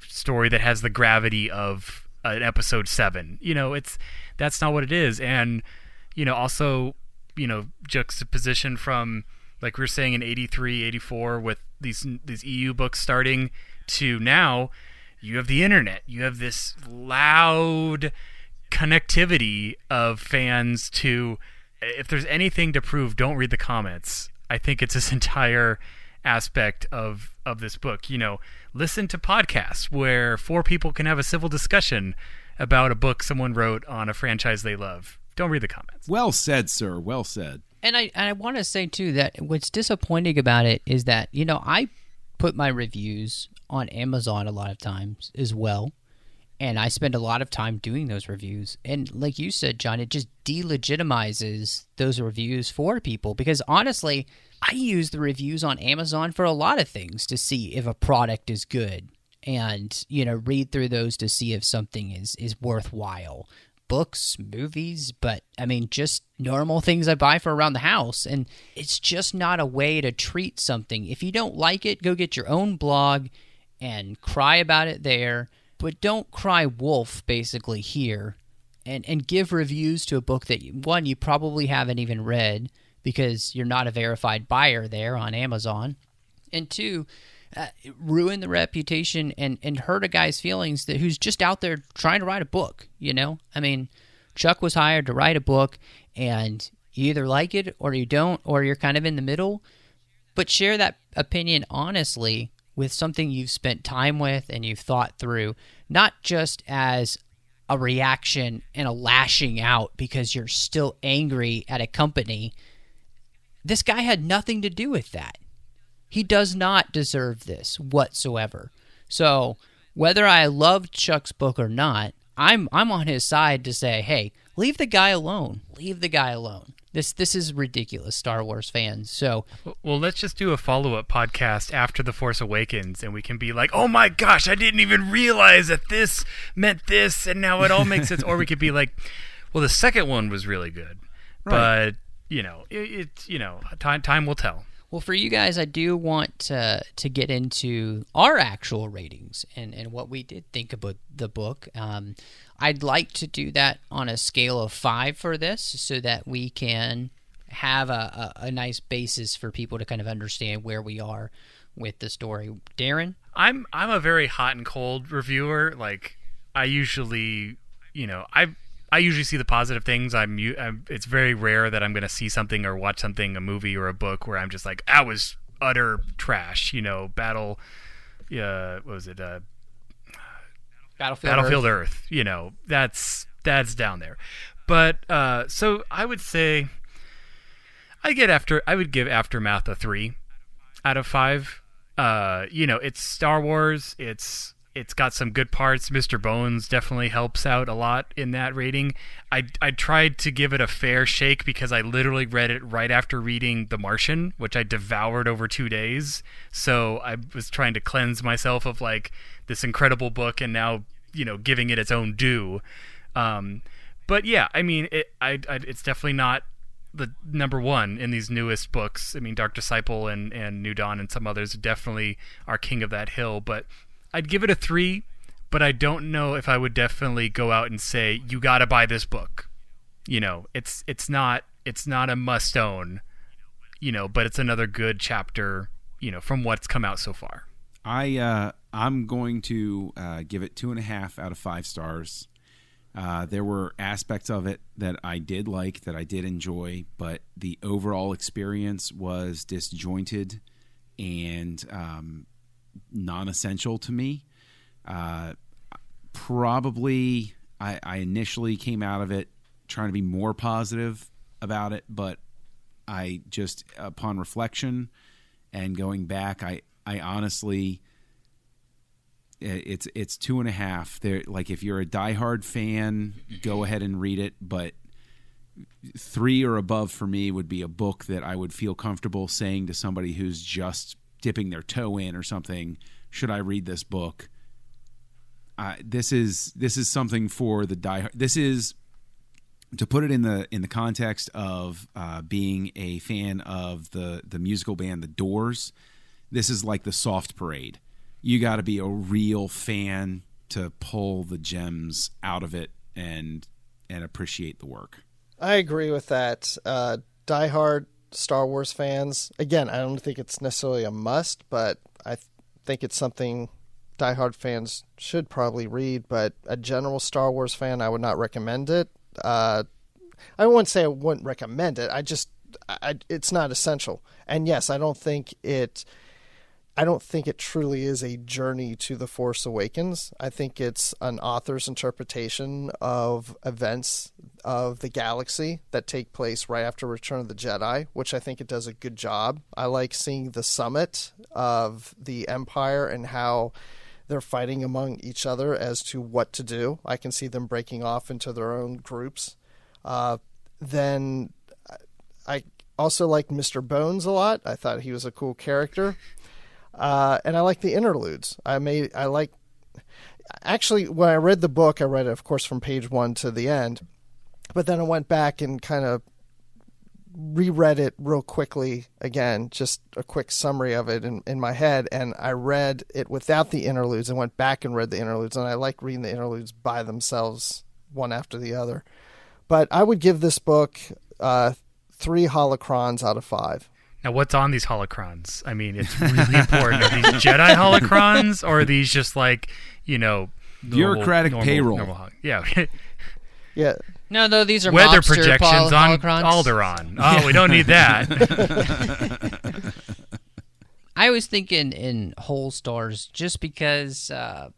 story that has the gravity of an episode seven. You know, it's that's not what it is, and you know, also, you know, juxtaposition from like we were saying in 83, 84 with these these EU books starting to now, you have the internet. You have this loud connectivity of fans to if there's anything to prove don't read the comments i think it's this entire aspect of of this book you know listen to podcasts where four people can have a civil discussion about a book someone wrote on a franchise they love don't read the comments Well said, sir. Well said. And I and I want to say too that what's disappointing about it is that you know I put my reviews on Amazon a lot of times as well, and I spend a lot of time doing those reviews. And like you said, John, it just delegitimizes those reviews for people because honestly, I use the reviews on Amazon for a lot of things to see if a product is good and you know read through those to see if something is is worthwhile books, movies, but I mean, just normal things I buy for around the house. And it's just not a way to treat something. If you don't like it, go get your own blog and cry about it there. But don't cry wolf, basically, here. And, and give reviews to a book that, one, you probably haven't even read because you're not a verified buyer there on Amazon. And two, uh, ruin the reputation and, and hurt a guy's feelings that who's just out there trying to write a book. You know, I mean, Chuck was hired to write a book, and you either like it or you don't, or you're kind of in the middle. But share that opinion honestly with something you've spent time with and you've thought through, not just as a reaction and a lashing out because you're still angry at a company. This guy had nothing to do with that. He does not deserve this whatsoever. So, whether I love Chuck's book or not, I'm I'm on his side to say, "Hey, leave the guy alone. Leave the guy alone." This this is ridiculous, Star Wars fans. So, well let's just do a follow-up podcast after the force awakens and we can be like oh my gosh i didn't even realize that this meant this and now it all makes sense or we could be like well the second one was really good but you know it, it you know time time will tell well, for you guys, I do want to to get into our actual ratings and and what we did think about the book. Um, I'd like to do that on a scale of five for this, so that we can have a, a, a nice basis for people to kind of understand where we are with the story. Darren, I'm I'm a very hot and cold reviewer. Like I usually, you know, I I usually see the positive things. I'm, I'm it's very rare that I'm going to see something or watch something, a movie or a book where I'm just like, that was utter trash. You know, battle. Yeah, what was it? Uh, Battlefield, Battlefield Earth. Earth. You know, that's that's down there. But uh, so I would say I get after I would give Aftermath a three out of five. Uh, you know, it's Star Wars. It's it's got some good parts. Mr. Bones definitely helps out a lot in that rating. I I tried to give it a fair shake because I literally read it right after reading The Martian, which I devoured over 2 days. So I was trying to cleanse myself of like this incredible book and now, you know, giving it its own due. Um, but yeah, I mean, it I, I it's definitely not the number one in these newest books. I mean, Dark Disciple and and New Dawn and some others definitely are king of that hill, but I'd give it a three, but I don't know if I would definitely go out and say you got to buy this book. You know, it's it's not it's not a must own. You know, but it's another good chapter. You know, from what's come out so far. I uh, I'm going to uh, give it two and a half out of five stars. Uh, there were aspects of it that I did like, that I did enjoy, but the overall experience was disjointed and um, non-essential to me. Uh, probably, I, I initially came out of it trying to be more positive about it, but I just, upon reflection and going back, I, I honestly, it's it's two and a half. There, like if you're a diehard fan, go ahead and read it. But three or above for me would be a book that I would feel comfortable saying to somebody who's just dipping their toe in or something should I read this book? Uh, this is this is something for the die. This is to put it in the in the context of uh, being a fan of the the musical band The Doors. This is like the soft parade. You got to be a real fan to pull the gems out of it and and appreciate the work. I agree with that. Uh, diehard Star Wars fans. Again, I don't think it's necessarily a must, but I think it's something diehard fans should probably read, but a general Star Wars fan, I would not recommend it. Uh, I wouldn't say I wouldn't recommend it. I just, I, it's not essential. And yes, I don't think it I don't think it truly is a journey to the Force Awakens. I think it's an author's interpretation of events of the galaxy that take place right after Return of the Jedi, which I think it does a good job. I like seeing the summit of the Empire and how they're fighting among each other as to what to do. I can see them breaking off into their own groups. Uh, then I also liked Mr. Bones a lot. I thought he was a cool character. Uh, and I like the interludes. I made I like actually when I read the book, I read it of course from page one to the end, but then I went back and kind of reread it real quickly again, just a quick summary of it in, in my head, and I read it without the interludes and went back and read the interludes, and I like reading the interludes by themselves, one after the other. But I would give this book uh, three holocrons out of five. Now, what's on these holocrons? I mean, it's really important. Are these Jedi holocrons, or are these just like you know normal, bureaucratic normal, payroll? Normal hol- yeah, Yeah, No, no, these are weather projections pol- on holocrons. Alderaan. Oh, we don't need that. I was thinking in whole stars just because uh,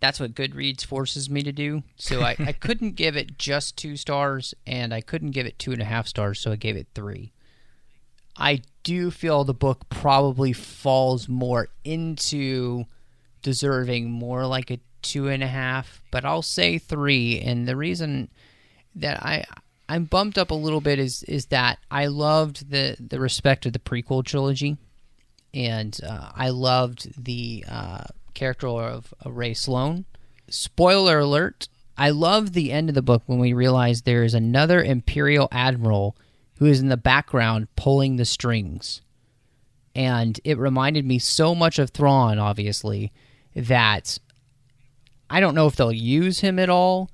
that's what Goodreads forces me to do. So I, I couldn't give it just two stars, and I couldn't give it two and a half stars, so I gave it three. I do feel the book probably falls more into deserving more like a two and a half, but I'll say three. And the reason that I I'm bumped up a little bit is is that I loved the the respect of the prequel trilogy, and uh, I loved the uh, character of, of Rae Sloane. Spoiler alert: I love the end of the book when we realize there is another Imperial admiral who is in the background pulling the strings, and it reminded me so much of Thrawn, obviously, that I don't know if they'll use him at all,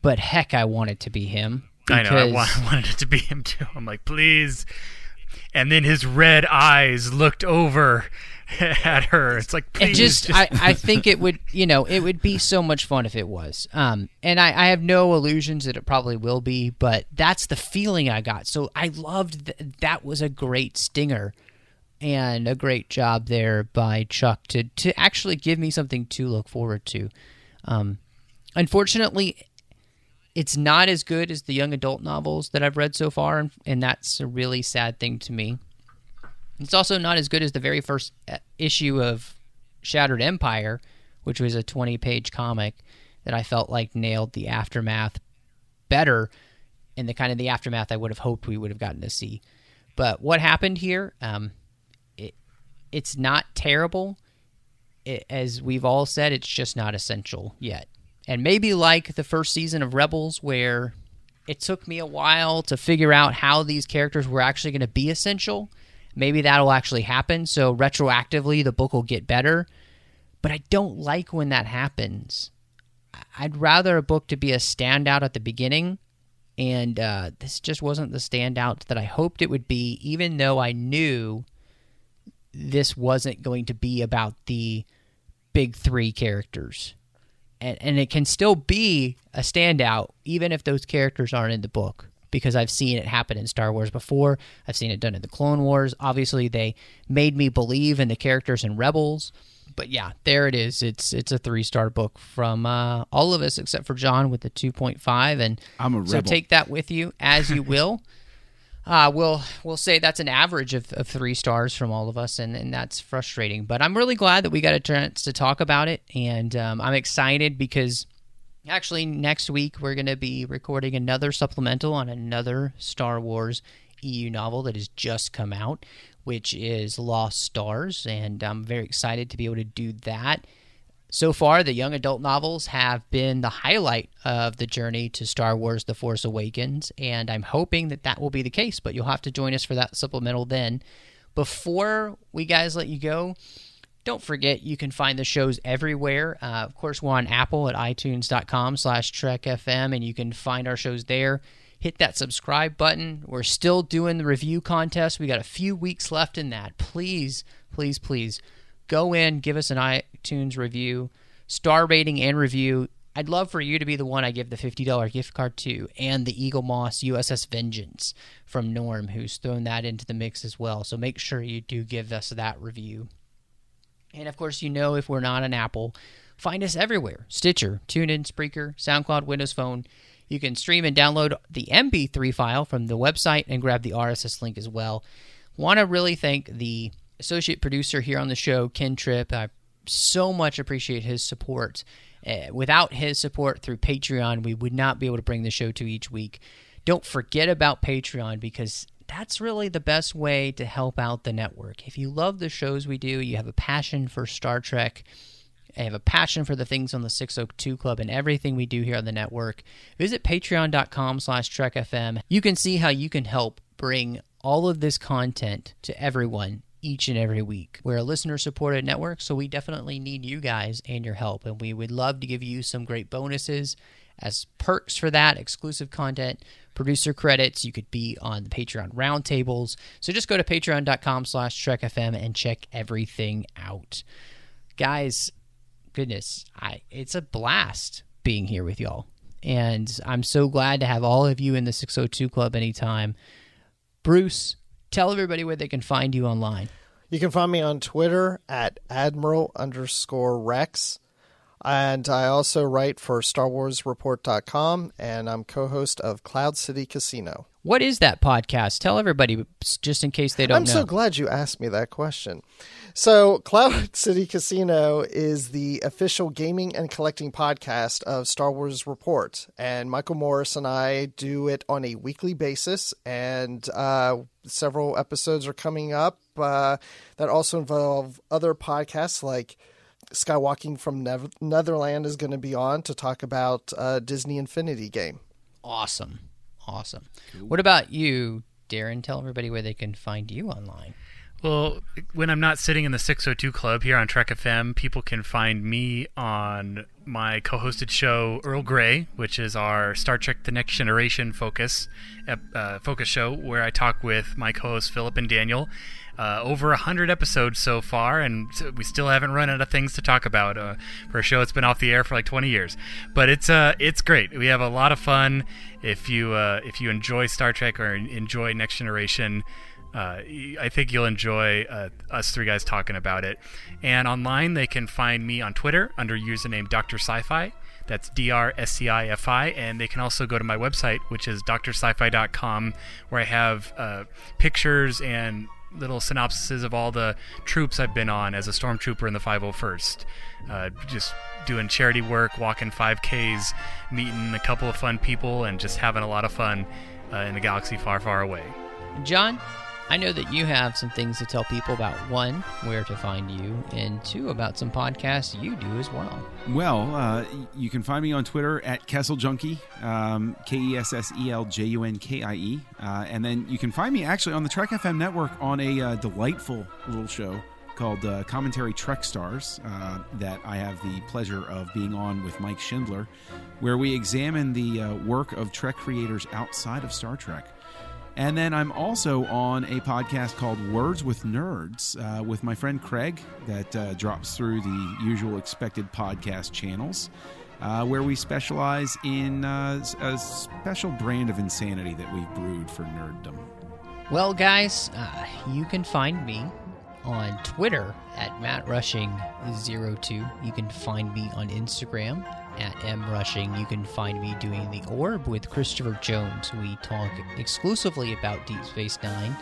but heck, I want it to be him. I know. I wa- I wanted it to be him too. I'm like, please. And then his red eyes looked over at her. It's like, please. it just, I, I think it would you know it would be so much fun if it was um and I, I have no illusions that it probably will be but that's the feeling i got so i loved th- that was a great stinger and a great job there by chuck to to actually give me something to look forward to um unfortunately it's not as good as the young adult novels that i've read so far and, and that's a really sad thing to me it's also not as good as the very first uh, issue of Shattered Empire, which was a 20 page comic that I felt like nailed the aftermath better in the kind of the aftermath I would have hoped we would have gotten to see. But what happened here, um, it, it's not terrible. It, as we've all said, it's just not essential yet. And maybe like the first season of Rebels, where it took me a while to figure out how these characters were actually going to be essential. Maybe that'll actually happen. So retroactively, the book will get better. But I don't like when that happens. I'd rather a book to be a standout at the beginning, and uh, this just wasn't the standout that I hoped it would be. Even though I knew this wasn't going to be about the big three characters and, and it can still be a standout even if those characters aren't in the book because I've seen it happen in Star Wars before. I've seen it done in the Clone Wars. Obviously, they made me believe in the characters in Rebels. But yeah, there it is. It's it's a three star book from uh, all of us except for John with the two point five. And I'm a rebel. so take that with you as you will. Uh, we'll we'll say that's an average of, of three stars from all of us, and, and that's frustrating. But I'm really glad that we got a chance to talk about it, and um, I'm excited because actually next week we're going to be recording another supplemental on another Star Wars EU novel that has just come out, which is Lost Stars, and I'm very excited to be able to do that. So far, the young adult novels have been the highlight of the journey to Star Wars The Force Awakens, and I'm hoping that that will be the case, but you'll have to join us for that supplemental then. Before we guys let you go, don't forget you can find the shows everywhere. Uh, of course, we're on Apple at itunes.com slash trekfm, and you can find our shows there. Hit that subscribe button. We're still doing the review contest. We got a few weeks left in that. Please, please, please go in, give us an iTunes review, star rating and review. I'd love for you to be the one I give the $50 gift card to, and the Eaglemoss USS Vengeance from Norm, who's thrown that into the mix as well. So make sure you do give us that review. And of course, you know if we're not an Apple, find us everywhere Stitcher, TuneIn, Spreaker, SoundCloud, Windows Phone. You can stream and download the MP3 file from the website and grab the RSS link as well. Want to really thank the associate producer here on the show, Ken Tripp. I so much appreciate his support. Uh, without his support through Patreon, we would not be able to bring the show to each week. Don't forget about Patreon because that's really the best way to help out the network. If you love the shows we do, you have a passion for Star Trek, I have a passion for the things on the 602 Club and everything we do here on the network. Visit patreon.com slash trekfm. You can see how you can help bring all of this content to everyone each and every week. We're a listener supported network, so we definitely need you guys and your help. And we would love to give you some great bonuses as perks for that, exclusive content, producer credits. You could be on the Patreon roundtables. So just go to patreon.com slash trekfm and check everything out. Guys, goodness, I it's a blast being here with y'all. And I'm so glad to have all of you in the 602 Club anytime. Bruce, tell everybody where they can find you online. You can find me on Twitter at Admiral underscore Rex. And I also write for StarWarsReport.com, and I'm co host of Cloud City Casino. What is that podcast? Tell everybody, just in case they don't I'm know. so glad you asked me that question. So, Cloud City Casino is the official gaming and collecting podcast of Star Wars Report. And Michael Morris and I do it on a weekly basis. And uh, several episodes are coming up uh, that also involve other podcasts like Skywalking from Nev- Neverland is going to be on to talk about uh, Disney Infinity game. awesome. Awesome. What about you, Darren? Tell everybody where they can find you online. Well, when I'm not sitting in the 602 Club here on Trek FM, people can find me on my co-hosted show Earl Grey, which is our Star Trek: The Next Generation focus uh, focus show, where I talk with my co-hosts Philip and Daniel. Uh, over a hundred episodes so far, and we still haven't run out of things to talk about uh, for a show that's been off the air for like 20 years. But it's uh, it's great. We have a lot of fun. If you uh, if you enjoy Star Trek or enjoy Next Generation, uh, I think you'll enjoy uh, us three guys talking about it. And online, they can find me on Twitter under username Dr. Sci-Fi. That's D R S C I F I. And they can also go to my website, which is drsci-fi.com, where I have uh, pictures and little synopsises of all the troops I've been on as a stormtrooper in the 501st. Uh, just doing charity work, walking 5Ks, meeting a couple of fun people, and just having a lot of fun uh, in a galaxy far, far away. John, I know that you have some things to tell people about one, where to find you, and two, about some podcasts you do as well. Well, uh, you can find me on Twitter at Kessel Junkie, um, K E S S E L J U N K I E. Uh, and then you can find me actually on the Trek FM network on a uh, delightful little show called uh, Commentary Trek Stars uh, that I have the pleasure of being on with Mike Schindler, where we examine the uh, work of Trek creators outside of Star Trek. And then I'm also on a podcast called Words with Nerds uh, with my friend Craig that uh, drops through the usual expected podcast channels, uh, where we specialize in uh, a special brand of insanity that we've brewed for nerddom. Well, guys, uh, you can find me on Twitter at MattRushing02. You can find me on Instagram at mrushing. You can find me doing the Orb with Christopher Jones. We talk exclusively about Deep Space Nine.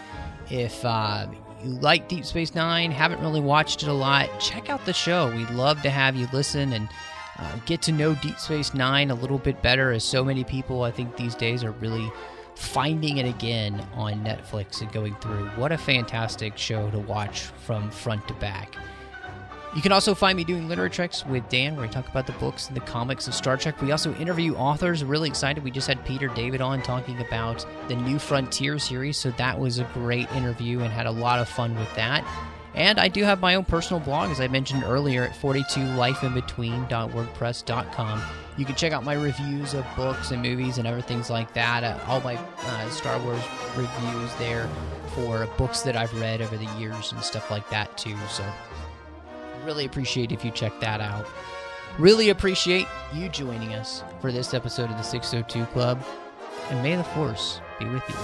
If uh, you like Deep Space Nine, haven't really watched it a lot, check out the show. We'd love to have you listen and uh, get to know Deep Space Nine a little bit better, as so many people I think these days are really finding it again on Netflix and going through. What a fantastic show to watch from front to back. You can also find me doing Literary Treks with Dan, where we talk about the books and the comics of Star Trek. We also interview authors. Really excited. We just had Peter David on talking about the New Frontier series, so that was a great interview and had a lot of fun with that. And I do have my own personal blog, as I mentioned earlier, at 42lifeinbetween.wordpress.com. You can check out my reviews of books and movies and other things like that. Uh, all my uh, Star Wars reviews there for books that I've read over the years and stuff like that, too. So Really appreciate if you check that out. Really appreciate you joining us for this episode of the 602 Club. And may the Force be with you.